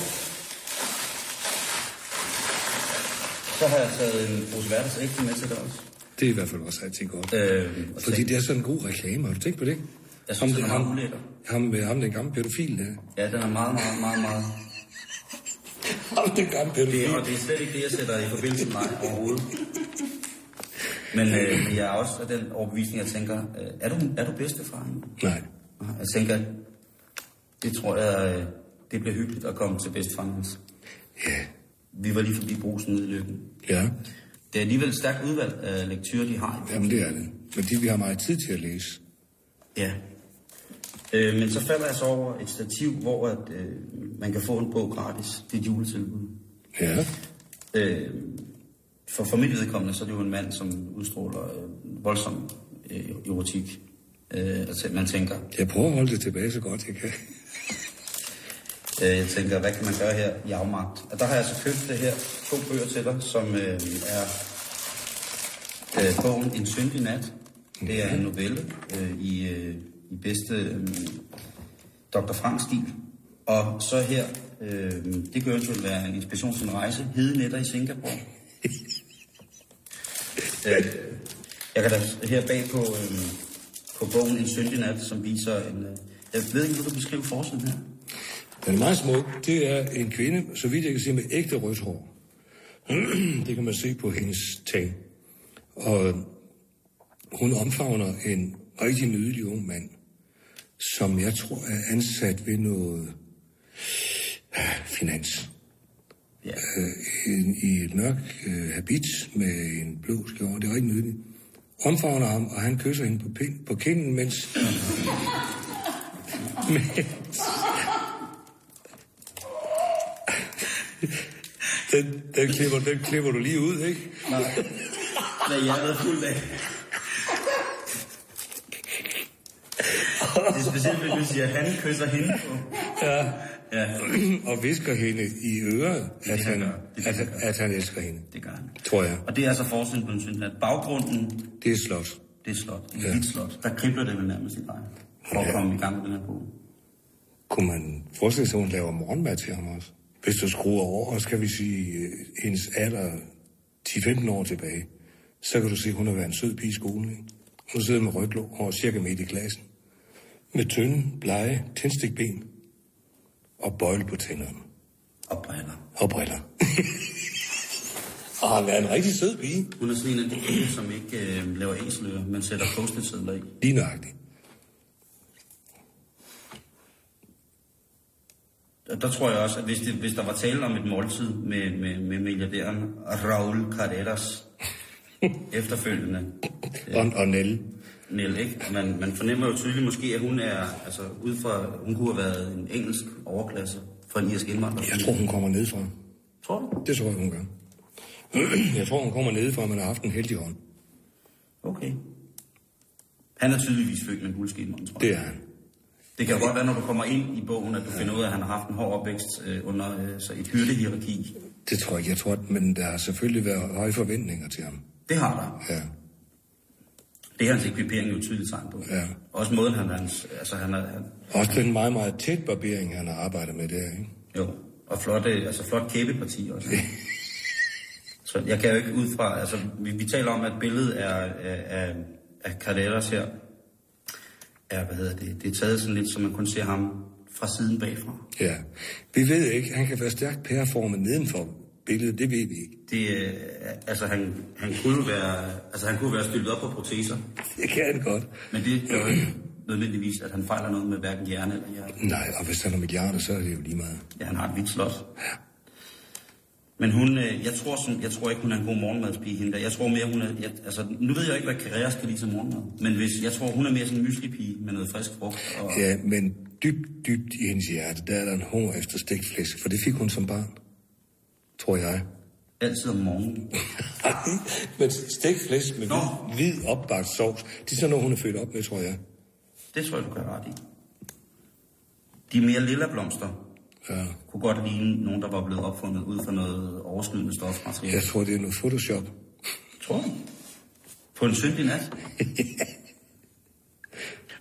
så har jeg taget en pose hverdagsægte med til dig også. Det er i hvert fald også altid godt. Øh, Fordi det er sådan en god reklame. Har du tænkt på det? Jeg synes, ham, den er ham, ulækker. ham, med ham, den gamle pædofil der. Ja, den er meget, meget, meget, meget... (laughs) Ham, den gamle Det, pædofil. er- og det er slet ikke det, jeg sætter i forbindelse med mig overhovedet. Men, øh, jeg er også af den overbevisning, jeg tænker, øh, er, du, er du bedstefar? egentlig? Nej. Jeg tænker, det tror jeg, øh, det bliver hyggeligt at komme til bedstefar. Niels. Ja. Vi var lige forbi brusen nede i Lykken. Ja. Det er alligevel et stærkt udvalg af lektyrer, de har. Jamen, det er det. Fordi vi har meget tid til at læse. Ja. Øh, men så falder jeg så over et stativ, hvor at, øh, man kan få en bog gratis. Det er et juletilbud. Ja. Øh, for, for mit vedkommende, så er det jo en mand, som udstråler øh, voldsom øh, erotik. Øh, altså, man tænker, Jeg prøver at holde det tilbage så godt jeg kan. Øh, jeg tænker, hvad kan man gøre her i afmagt? Og der har jeg så købt det her to bøger til dig, som øh, er øh, bogen En syndig nat. Det er en novelle øh, i, øh, i bedste øh, Dr. Frank-stil. Og så her, øh, det kan eventuelt være en inspiration til en rejse, Hede Netter i Singapore. (laughs) øh, jeg kan da her bag på, øh, på bogen En syndig nat, som viser en... Øh, jeg ved ikke, hvad du beskriver forsiden her. Den er meget smuk. Det er en kvinde, så vidt jeg kan se, med ægte rødt hår. (clears throat) det kan man se på hendes tag. Og hun omfavner en rigtig nydelig ung mand, som jeg tror er ansat ved noget (sighs) finans. Ja. Øh, i et mørk øh, habit med en blå skjorte. Det er rigtig nydeligt. Omfavner ham, og han kysser hende på, pind, på kinden, mens... (laughs) mens den, den, klipper, den klipper du lige ud, ikke? Nej. Hvad jeg er fuld af. Det er specielt, hvis du siger, at han kysser hende på. Ja. Ja, (clears throat) og visker hende i øret, at han han, gør. Det at, han at han elsker hende. det gør han. Tror jeg. Og det er altså forskellen på en syndig nat. Baggrunden, Det er slot. det er slot. Et Ja. ja. slot. Der kribler det vel nærmest i dig. For at Ja. komme i gang med den her bog. Kunne man forestille sig, at hun laver morgenmad til ham også? Hvis du skruer over, skal vi sige, øh, hendes alder 10-15 år tilbage, så kan du se, at hun har været en sød pige i skolen. Ikke? Hun sidder med ryglå over cirka midt i klassen. Med tynde, blege, tændstikben og bøjle på tænderne. Og briller. Og briller. (laughs) og han er en rigtig sød pige. Hun er sådan en af de som ikke øh, laver æseløer, men sætter post-it-sedler i. Lige nøjagtigt. Og der tror jeg også, at hvis, det, hvis der var tale om et måltid med, med, med milliardæren Raul Carreras (laughs) efterfølgende, Og, og Nell. Nell, ikke? Man, man fornemmer jo tydeligt måske, at hun er, altså ud fra, hun kunne have været en engelsk overklasse for en irsk indvandrer. Jeg tror, hun kommer nedefra. Tror du? Det tror jeg, hun gør. (clears throat) Jeg tror, hun kommer nedefra, men har haft en heldig hånd. Okay. Han er tydeligvis født med en guldskimmer, tror jeg. Det er han. Det kan jo godt være, når du kommer ind i bogen, at du finder ud af, at han har haft en hård opvækst øh, under øh, så et hyrdehierarki. Det tror jeg. Jeg tror, at- men der har selvfølgelig været høje forventninger til ham. Det har der. Ja. Det er hans ekvipering jo tydeligt tegn på. Ja. Også måden, han, hans, altså han er, han, Også den meget, meget tæt barbering, han har arbejdet med der, ikke? jo, og flot, øh, altså flot kæbeparti også. (laughs) Så jeg kan jo ikke ud fra, altså vi, vi taler om, at billedet er af, af, af Carreras her, er, hvad hedder det, det er taget sådan lidt, så man kun ser ham fra siden bagfra. Ja. Vi ved ikke, han kan være stærkt pæreformet nedenfor, billede, det ved vi ikke. Det, øh, altså, han, han kunne være, altså, han kunne være stillet op på proteser, Det kan han godt. men det gør jo ikke nødvendigvis, at han fejler noget med hverken hjerne eller hjerte. Nej, og hvis han har milliarder, så er det jo lige meget. Ja, han har et hvidt slot. Men hun, øh, jeg tror, sådan, jeg tror ikke, hun er en god morgenmadspige, hende der. Jeg tror mere, hun er... Jeg, altså, nu ved jeg ikke, hvad Carrera skal lide til morgenmad. Men hvis, jeg tror, hun er mere sådan en myslipige med noget frisk frugt. Og, Ja, men dybt, dybt i hendes hjerte, der er der en hunger efter stegt flæsk, for det fik hun som barn. Tror jeg. Altid om morgenen. (laughs) men stegt flæsk med Nå. hvid, hvid opbagt sovs, det er sådan noget, hun er født op med, tror jeg. Det tror jeg, du kan ret i. De mere lilla blomster Ja. kunne godt ligne nogen, der var blevet opfundet ud fra noget overskydende stofmateriale. Jeg tror, det er noget Photoshop. Tror du? På en syndig nat? (laughs)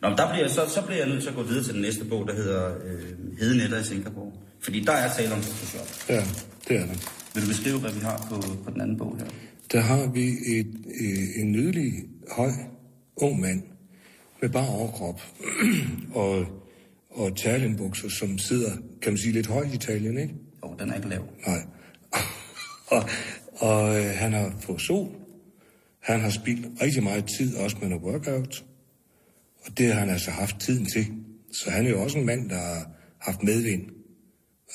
Nå, men der bliver, så, så bliver jeg nødt til at gå videre til den næste bog, der hedder øh, Hedenetter i Singapore. Fordi der er tale om Photoshop. Ja, det er der. Vil du beskrive, hvad vi har på, på den anden bog her? Der har vi et, øh, en nydelig, høj, ung mand med bare overkrop (clears throat) og, og terlenbukser, som sidder, kan man sige, lidt højt i Italien, ikke? Jo, den er ikke lav. Nej. (laughs) og og øh, han har fået sol. Han har spildt rigtig meget tid også med noget workout. Og det har han altså haft tiden til. Så han er jo også en mand, der har haft medvind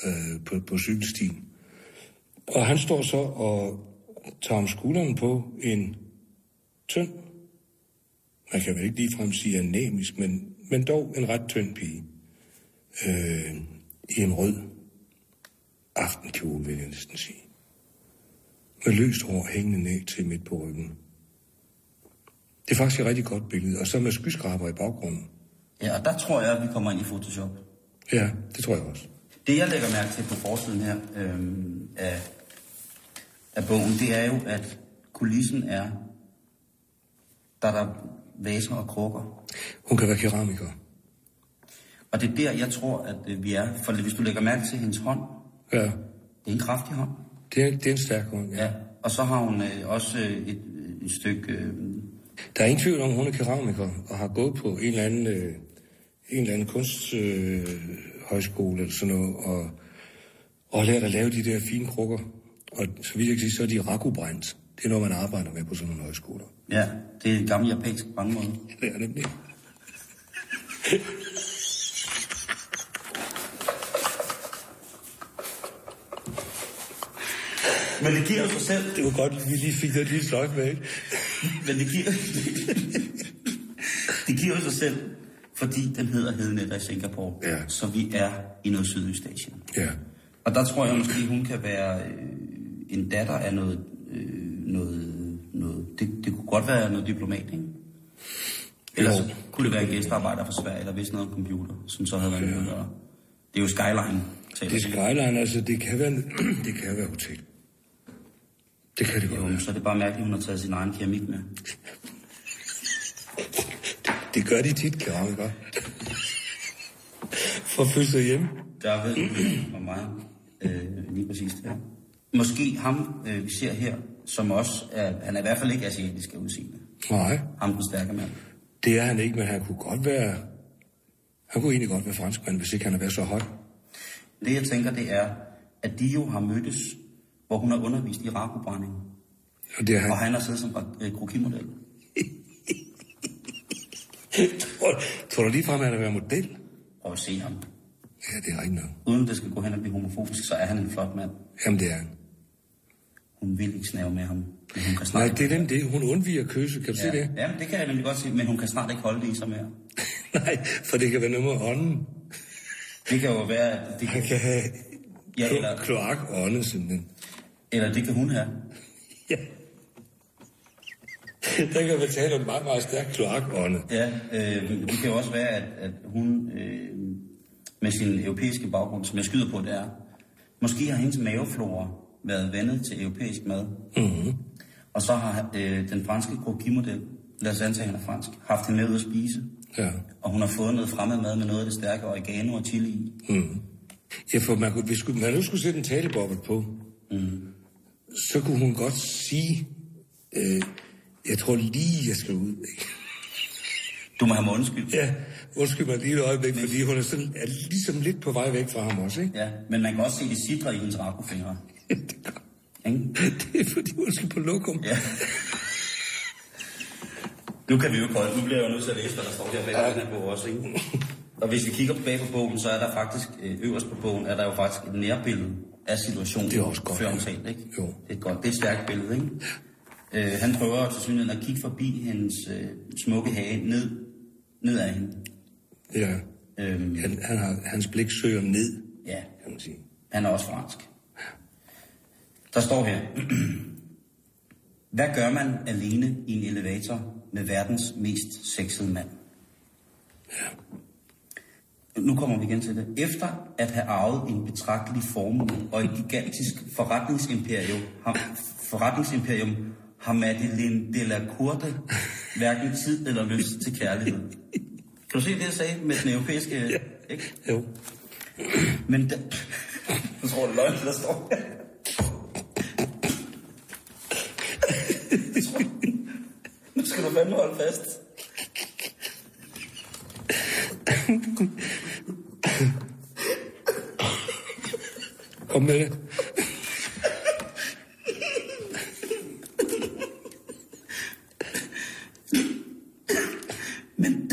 øh, på, på cykelstien. Og han står så og tager om skulderen på en tynd, man kan vel ikke ligefrem sige anemisk, men, men dog en ret tynd pige. Øh, I en rød aftenkjole, vil jeg næsten sige. Med løst hår hængende ned til midt på ryggen. Det er faktisk et rigtig godt billede, og så med skyskraber i baggrunden. Ja, og der tror jeg, at vi kommer ind i Photoshop. Ja, det tror jeg også. Det, jeg lægger mærke til på forsiden her øhm, af, af bogen, det er jo, at kulissen er, der er der vaser og krukker. Hun kan være keramiker. Og det er der, jeg tror, at øh, vi er. For hvis du lægger mærke til hendes hånd, Ja, det er en kraftig hånd. det er, det er en stærk hånd, ja. Ja. Og så har hun øh, også øh, et, et stykke... Øh, Der er ingen tvivl om, hun er keramiker og har gået på en eller anden, øh, en eller anden kunsthøjskole øh, eller sådan noget, og, og lært at lave de der fine krukker. Og så vidt jeg kan sige, så er de rakubrændt. Det er noget, man arbejder med på sådan nogle højskoler. ja, det er en gammel japansk brandmåde. (laughs) Det er nemlig. Men det giver sig selv. Det var godt, at vi lige fik det lige sløjt med, ikke? (laughs) Men det giver, det giver sig selv, fordi den hedder Hedenetter i Singapore. Ja. Så vi er i noget Sydøstasien. Ja. Og der tror jeg måske, hun kan være øh, en datter af noget... Øh, noget, noget det, det kunne godt være noget diplomat, ikke? Ellers Jo. så kunne det være en gæstearbejder fra Sverige, eller vidste noget om computer, som så havde været gøre. Det er jo Skyline, Det vi. skyline, altså, det kan være, (clears throat) det kan være hotel. Det kan det godt Jo, være. så er det bare mærkeligt, at hun har taget sin egen keramik med. Det gør de tit, keramikere. For at føle sig hjemme. Der ved du hvor meget øh, lige præcis det. Måske ham, øh, vi ser her, som også er, han er i hvert fald ikke asiatisk af udseende. Nej, Ham den stærke mand. det er han ikke, men han kunne godt være... Han kunne egentlig godt være franskmand, hvis ikke han havde været så høj. Det jeg tænker, det er, at de jo har mødtes, hvor hun har undervist i rakobrænding. Og det er han. Og han har siddet som øh, krokimodel. tror, tror du ligefrem, at han er været model? At se ham. Ja, det er rigtigt nok. Uden det skal gå hen og blive homofobisk, så er han en flot mand. Jamen, det er han. Hun vil ikke snave med ham. Men hun kan Nej, snart det er dem det. Hun undviger kysse, kan du ja. se det? Ja, det kan jeg nemlig godt se, men hun kan snart ikke holde det i sig mere. (laughs) Nej, for det kan være noget med ånden. Det kan jo være, det Han kan, kan have ja, eller, kloakånde, simpelthen. Eller det kan hun have. Ja. Der kan vi tale om meget, meget stærk kloakånde. Ja, øh, det kan også være, at, at hun øh, med sin europæiske baggrund, som jeg skyder på, det er, måske har hendes maveflora været vandet til europæisk mad. Mm-hmm. Og så har øh, den franske krokimodel, lad os antage, at han er fransk, haft hende med ud at spise. Ja. Og hun har fået noget fremmed mad med noget af det stærke oregano og chili i. Mm. Ja, for man, kunne, hvis man nu skulle sætte en talebobbel på, mm. Så kunne hun godt sige, øh, jeg tror lige, jeg skal ud. Ikke? Du må have mig undskyld. Ja, undskyld mig lige et øjeblik, fordi hun er, sådan, er ligesom lidt på vej væk fra ham også, ikke? Ja, men man kan også se det sidre i hendes rakofingre. (laughs) det gør. Ikke? (laughs) Det er fordi, hun skal på lokum. Ja. Nu kan vi jo kolde. Nu bliver jeg jo nødt til at læse, hvad der står der bag på den her bog også, ikke? Og hvis vi kigger bag på bogen, så er der faktisk, øh, øverst på bogen, er der jo faktisk et nærbillede af situationen. Det er også godt, Før ja. omtalt, ikke? Jo. Det er et godt, det er et stærkt billede, ikke? Øh, han prøver til synligheden at kigge forbi hendes øh, smukke hage ned, ned af hende. Ja. Øhm, Han, han har, hans blik søger ned, ja, kan man sige. han er også fransk. Der står her. (clears throat) Hvad gør man alene i en elevator med verdens mest sexede mand? Nu kommer vi igen til det. Efter at have arvet en betragtelig formue og et gigantisk forretningsimperium, har, forretningsimperium har Madeleine de la Courte hverken tid eller lyst til kærlighed. Kan du se det, jeg sagde med den europæiske... Ikke? Jo. Men da... Jeg tror, det er løgn, der står. nu skal du fandme holde fast. (coughs) Kom med det. Men,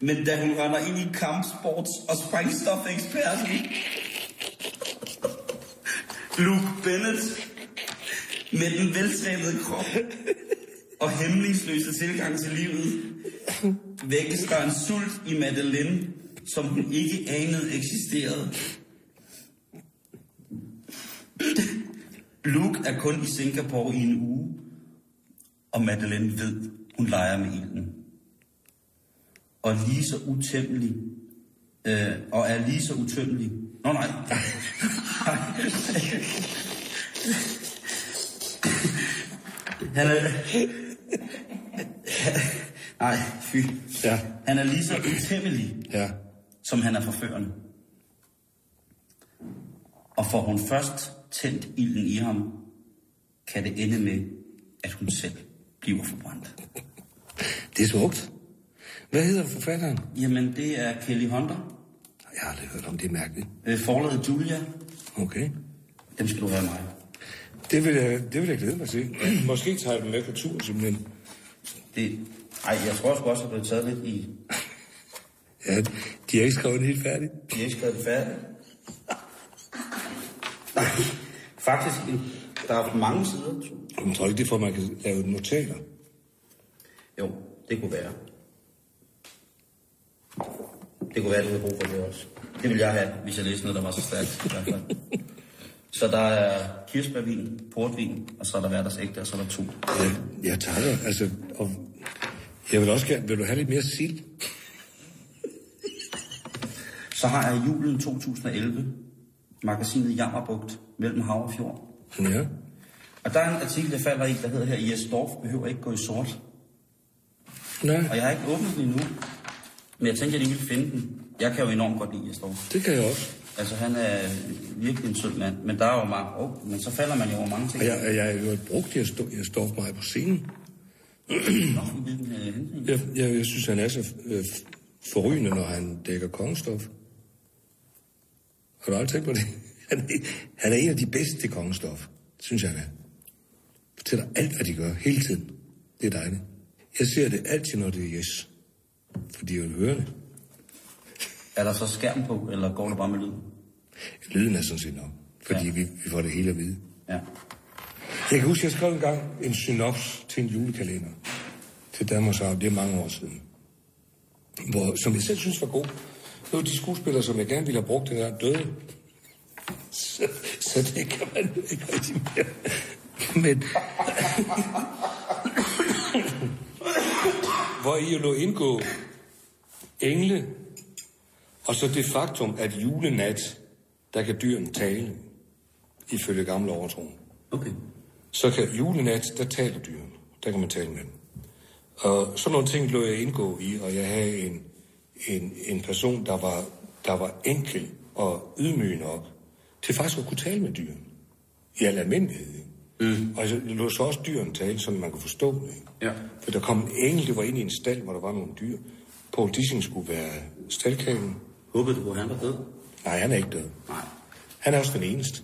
men da hun render ind i kampsports- og sprængstofeksperten, Luke Bennett, med den veltrænede krop og hemmelingsløse tilgang til livet, vækkes der en sult i Madeleine, som hun ikke anede eksisterede. Luke er kun i Singapore i en uge, og Madeleine ved, hun leger med ilden. Og lige så utæmmelig, øh, og er lige så utømmelig. Nå nej. Han er... Nej, fy. Ja. Han er lige så utæmmelig, Ja. Som han er forførende. Og får hun først tændt ilden i ham, kan det ende med, at hun selv bliver forbrændt. Det er smukt. Hvad hedder forfatteren? Jamen, det er Kelly Hunter. Jeg har aldrig hørt om det er mærkeligt. Øh, forlaget Julia. Okay. Dem skal du have mig. Det vil jeg, det vil jeg glæde mig til. (clears throat) Måske tager jeg dem med på tur, simpelthen. Det, ej, jeg tror sgu også, at det er taget lidt i... Ja, de har ikke skrevet det helt færdigt. De har ikke skrevet det færdigt. Nej, faktisk, der er mange sider. Jeg tror ikke, det er for, at man kan lave notater. Jo, det kunne være. Det kunne være, at du havde brug for det også. Det ville jeg have, hvis jeg læste noget, der var så stærkt. I hvert fald. Så der er kirsebærvin, portvin, og så er der hverdagsægte, og så er der to. Jeg, jeg tager altså, og jeg vil også gerne, vil du have lidt mere sild? Så har jeg julen 2011, magasinet Jammerbugt mellem hav og fjord. Ja. Og der er en artikel, der falder i, der hedder her, Jes Dorf behøver ikke gå i sort. Nej, Og jeg har ikke åbnet den endnu, men jeg tænkte, at jeg lige ville finde den. Jeg kan jo enormt godt lide Jes Dorf. det kan jeg også. Altså, han er virkelig en sød mand, men der er jo mange... Oh, men så falder man jo over mange ting. Og jeg, jeg har jo brugt, jeg, jeg står mig på scenen. Nå, i øh? Jeg, jeg, jeg synes, han er så øh, forrygende, når han dækker kongestof. Har du aldrig tænkt på det? (laughs) Han er, han er en af de bedste til kongestof, synes jeg han er. Fortæller alt, hvad de gør, hele tiden. Det er dejligt. Jeg ser det altid, når det er yes. Fordi jeg vil høre det. Er der så skærm på, eller går det bare med lyd? Lyden er sådan set nok. Fordi Ja. vi, vi får det hele at vide. Ja. Jeg kan huske, jeg skrev engang en synops til en julekalender til Danmarks Radio. Det er mange år siden. Hvor, som jeg selv synes var god. Det var de skuespillere, som jeg gerne ville have brugt, den der døde. Så, så det kan man ikke rigtig mere. Men... hvor i jo lå indgå engle, og så det faktum, at julenat, der kan dyrene tale, ifølge gamle overtro. Okay. Så kan julenat, der taler dyrene. Der kan man tale med dem. Og sådan nogle ting lå jeg indgå i, og jeg havde en, en, en person, der var, der var enkel og ydmyg nok til faktisk at kunne tale med dyrene. I al almindelighed. Ikke? Mm. Og jeg lå så også dyrene tale, så man kunne forstå det. Ikke? Ja. For der kom en engel, det var ind i en stald, hvor der var nogle dyr. Paul Dissing skulle være staldkagen. Håbede du, at han var død? Nej, han er ikke død. Nej. Han er også den eneste.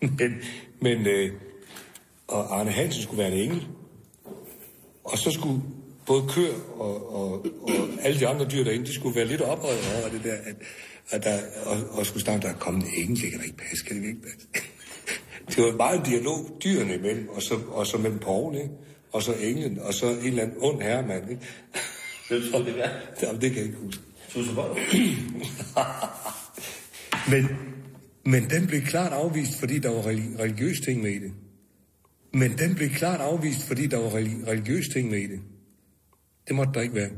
(laughs) men, men øh, og Arne Hansen skulle være en engel. Og så skulle både køer og, og, og alle de andre dyr derinde, de skulle være lidt oprøret over det der, at, at der, og, og skulle snakke, der er kommet en engel, det kan da ikke passe, kan det ikke passe? det var meget dialog dyrene imellem, og så, og så mellem Poul, ikke? og så englen, og så en eller anden ond herremand. Ikke? Hvem skulle det være? (laughs) Jamen, det kan jeg ikke huske. (laughs) Men, men den blev klart afvist, fordi der var reli- religiøs ting med i det. Men den blev klart afvist, fordi der var reli- religiøs ting med i det. Det måtte der ikke være.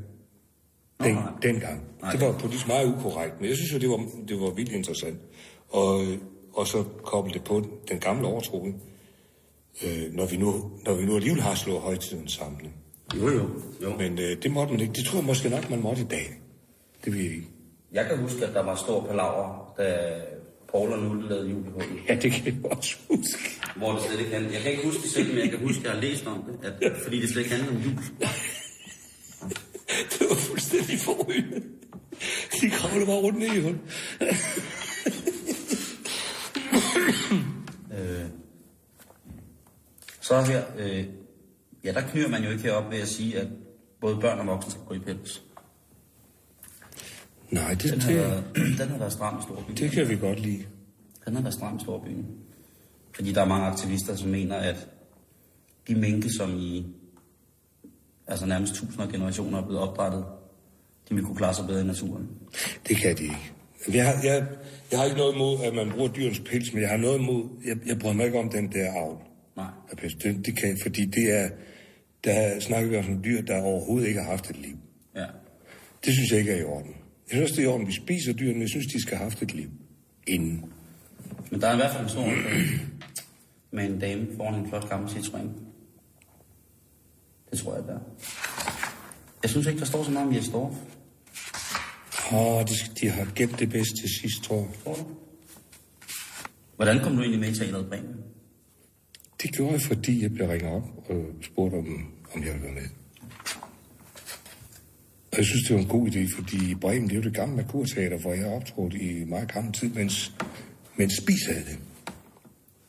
Den, nej. dengang. Nej, det var politisk meget ukorrekt, men jeg synes jo, det var, det var vildt interessant. Og, og så koble det på den gamle overtro, øh, når, vi nu, når vi nu alligevel har slået højtiden sammen. Jo, jo. jo. Men øh, det måtte man ikke. Det tror jeg måske nok, man måtte i dag. Det vil jeg ikke. Jeg kan huske, at der var stor palaver, da Paul og Nulle lavede julehullet. Ja, det kan jeg også huske. Hvor det slet ikke handlede. Jeg kan ikke huske det selv, men jeg kan huske, at jeg har læst om det. At, fordi det slet ikke handlede om jul. (laughs) Det var fuldstændig forrygende. De kravlede bare rundt ned i hul. (laughs) Øh, så her, øh, ja, der knyr man jo ikke herop ved at sige, at både børn og voksne skal gå i pels. Nej, det, Den har, det, været, (clears throat) den har været stram i storbyen. det kan vi godt lide. Den har været stram i storbyen. Fordi der er mange aktivister, som mener, at de mænke, som i altså nærmest tusinder af generationer er blevet opdrettet, de vil kunne klare sig bedre i naturen. Det kan de ikke. Jeg har, jeg, jeg har ikke noget imod, at man bruger dyrens pels, men jeg har noget imod, jeg, jeg bryder mig ikke om den der avl. Nej. af pels. Det, det kan, fordi det er, der snakker vi om sådan dyr, der overhovedet ikke har haft et liv. Ja. Det synes jeg ikke er i orden. Jeg synes, det er i orden, vi spiser dyrene, men jeg synes, de skal have haft et liv inden. Men der er i hvert fald en stor med en dame foran en flot gammel Citroën. Det tror jeg, der. Jeg synes ikke, der står så meget om Jes Dorf. Åh, de, de har gemt det bedst til sidst, tror jeg. Tror du? Hvordan kom du egentlig med i teateret Bremen? Det gjorde jeg, fordi jeg blev ringet op og spurgte, om, om jeg ville være med. Og jeg synes, det var en god idé, fordi Bremen, det er jo det gamle Merkurteater, hvor jeg optrådte i meget gammel tid, mens, mens Spis havde det.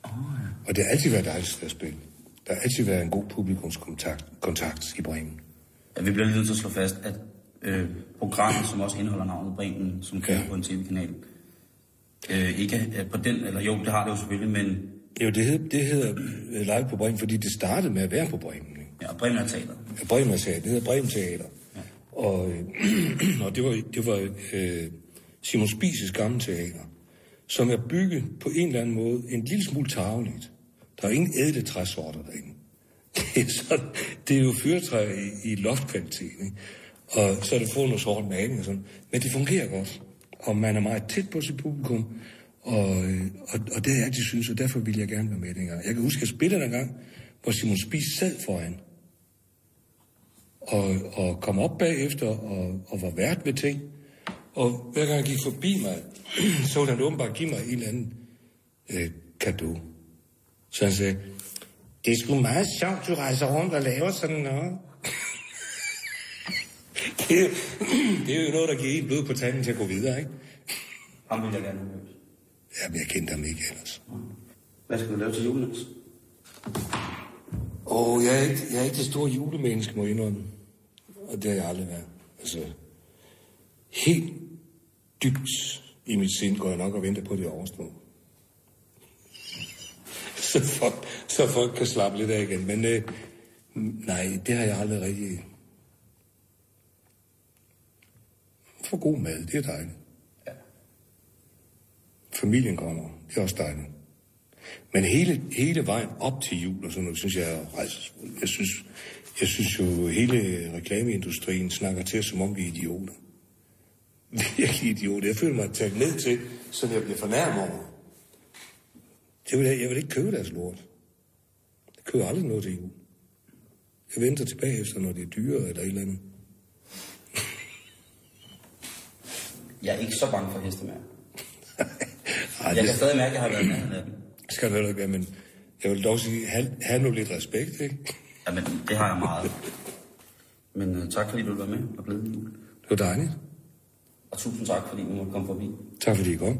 Oh, ja. Og det har altid været dejligt at spille. Der har altid været en god publikumskontakt kontakt i Bremen. Ja, Vi bliver lige nødt til at slå fast, at øh, programmet, som også indeholder navnet Bremen, som kører Ja. på en tv-kanal, øh, ikke er på den, eller jo, det har det jo selvfølgelig, men Jo, det, hed, det hedder øh, live på Bremen, fordi det startede med at være på Bremen. Ikke? ja, Bremen er teater. Ja, Bremen Teater, det hedder Bremen Teater. Ja. Og, øh, (clears throat) og det var, det var øh, Simon Spises gamle teater, som er bygget på en eller anden måde en lille smule tageligt. Der er ingen ædle træsorter derinde. Det er, sådan, det er jo fyrtræ i, i loftkvalitet, ikke? Og så er det fået noget sort maling og sådan. Men det fungerer godt. Og man er meget tæt på sit publikum. Og, øh, og, og det er jeg synes, og derfor ville jeg gerne være med dengang. Jeg kan huske, at jeg spillede en gang, hvor Simon Spies sad foran og, og kom op bagefter og, og var vært ved ting. Og hver gang han gik forbi mig, (clears throat) så ville han åbenbart give mig en eller anden øh, kado. Så han sagde, det er sgu meget sjovt, du rejser rundt og laver sådan noget. (laughs) det, er- (clears throat) det er jo noget, der giver en blod på tanden til at gå videre, ikke? Ham vil jeg gerne mødt. Jamen, jeg kendte ham ikke ellers. Hvad skal du lave til julen? Åh, oh, jeg, er ikke, jeg er ikke det store julemenneske, må jeg indrømme. Og det har jeg aldrig været. Altså, helt dybt i mit sind går jeg nok og venter på det overstå. Så, folk, så folk kan slappe lidt af igen. Men øh, nej, det har jeg aldrig rigtig... For god mad, det er dejligt. Ja. Familien kommer, det er også dejligt. Men hele, hele vejen op til jul og sådan noget, synes jeg er rejsesfuldt. Jeg synes, jeg synes jo, hele reklameindustrien snakker til os, som om vi er idioter. (laughs) Virkelig idioter. Jeg føler mig talt ned til, så jeg bliver fornærmet over. Det vil jeg, jeg vil ikke købe deres lort. Jeg køber aldrig noget til jul. Jeg venter tilbage efter, når det er dyrere eller et eller andet. (laughs) Jeg er ikke så bange for heste mere. (laughs) Ej, Jeg kan stadig mærke, at jeg har været med den. (clears throat) skal du heller ikke være, men jeg vil dog sige, have, have nu lidt respekt, ikke? Jamen, det har jeg meget. Men uh, tak fordi du var med og blev. Det var dejligt. Og tusind tak fordi du måtte komme forbi. Tak fordi I kom.